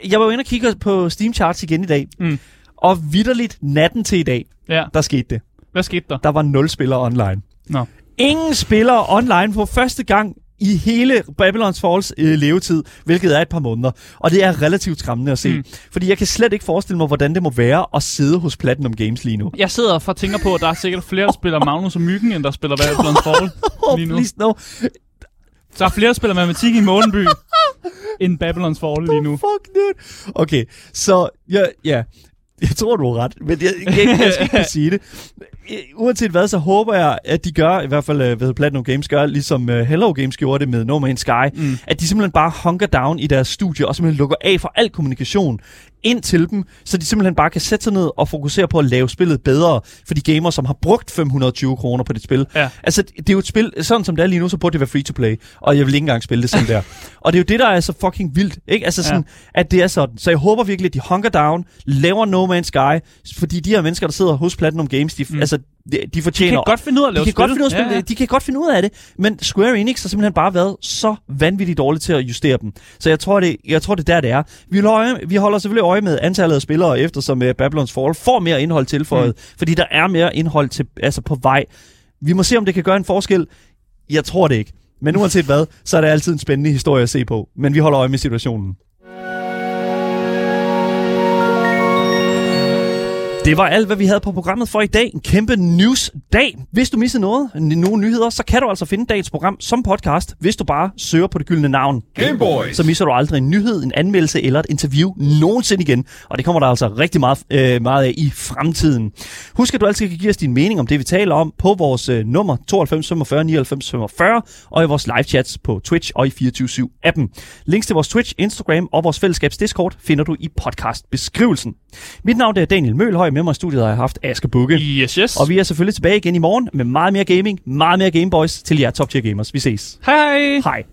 jeg var jo inde og kigge på Steam Charts igen i dag. Mm. Og vidderligt natten til i dag, ja. der skete det. Hvad skete der? Der var nul spillere online. Nå. Ingen spillere online for første gang i hele Babylons Falls øh, levetid, hvilket er et par måneder. Og det er relativt skræmmende at se. Mm. Fordi jeg kan slet ikke forestille mig, hvordan det må være at sidde hos Platinum Games lige nu. Jeg sidder og tænker på, at der er sikkert flere, der spiller Magnus og Myggen, end der spiller Babylons Fall (laughs) lige nu. Please, no. Der er flere, der spiller matematik i Målenby, end Babylons Fall lige nu. Fuck, dude. Okay, så ja, ja. Jeg tror, du har ret, men jeg, jeg, jeg, jeg skal ikke sige det. Uanset hvad, så håber jeg, at de gør, i hvert fald øh, hvad Platinum Games gør, ligesom uh, Hello Games gjorde det med No Man's Sky, mm. at de simpelthen bare hunker down i deres studie, og simpelthen lukker af for al kommunikation ind til dem, så de simpelthen bare kan sætte sig ned og fokusere på at lave spillet bedre for de gamere, som har brugt 520 kroner på dit spil. Ja. Altså, det er jo et spil, sådan som det er lige nu, så burde det være free to play, og jeg vil ikke engang spille det sådan der. (laughs) Og det er jo det, der er så fucking vildt, ikke? Altså sådan, ja. at det er sådan. Så jeg håber virkelig, at de hunker down, laver No Man's Sky, fordi de her mennesker, der sidder hos Platinum Games, de, mm. altså, de, de fortjener... De kan godt finde ud af at lave de kan Godt finde ud af ja, ja. De kan godt finde ud af det, men Square Enix har simpelthen bare været så vanvittigt dårligt til at justere dem. Så jeg tror, det, jeg tror, det er der, det er. Vi holder, vi holder selvfølgelig øje med antallet af spillere, eftersom uh, Babylon's Fall får mere indhold tilføjet, mm. fordi der er mere indhold til, altså på vej. Vi må se, om det kan gøre en forskel. Jeg tror det ikke. Men uanset hvad, så er det altid en spændende historie at se på. Men vi holder øje med situationen. Det var alt, hvad vi havde på programmet for i dag. En kæmpe news-dag. Hvis du missede noget, nogle nyheder, så kan du altså finde dagens program som podcast, hvis du bare søger på det gyldne navn. Gameboys. Så misser du aldrig en nyhed, en anmeldelse eller et interview nogensinde igen. Og det kommer der altså rigtig meget, øh, meget af i fremtiden. Husk, at du altid kan give os din mening om det, vi taler om på vores øh, nummer 92 45 99 45 og i vores live chats på Twitch og i 24 appen Links til vores Twitch, Instagram og vores fællesskabs Discord finder du i podcastbeskrivelsen. Mit navn er Daniel Mølhøj, med mig i studiet har jeg haft Aske Bukke. Yes, yes. Og vi er selvfølgelig tilbage igen i morgen med meget mere gaming, meget mere Gameboys til jer top tier gamers. Vi ses. Hej! Hej.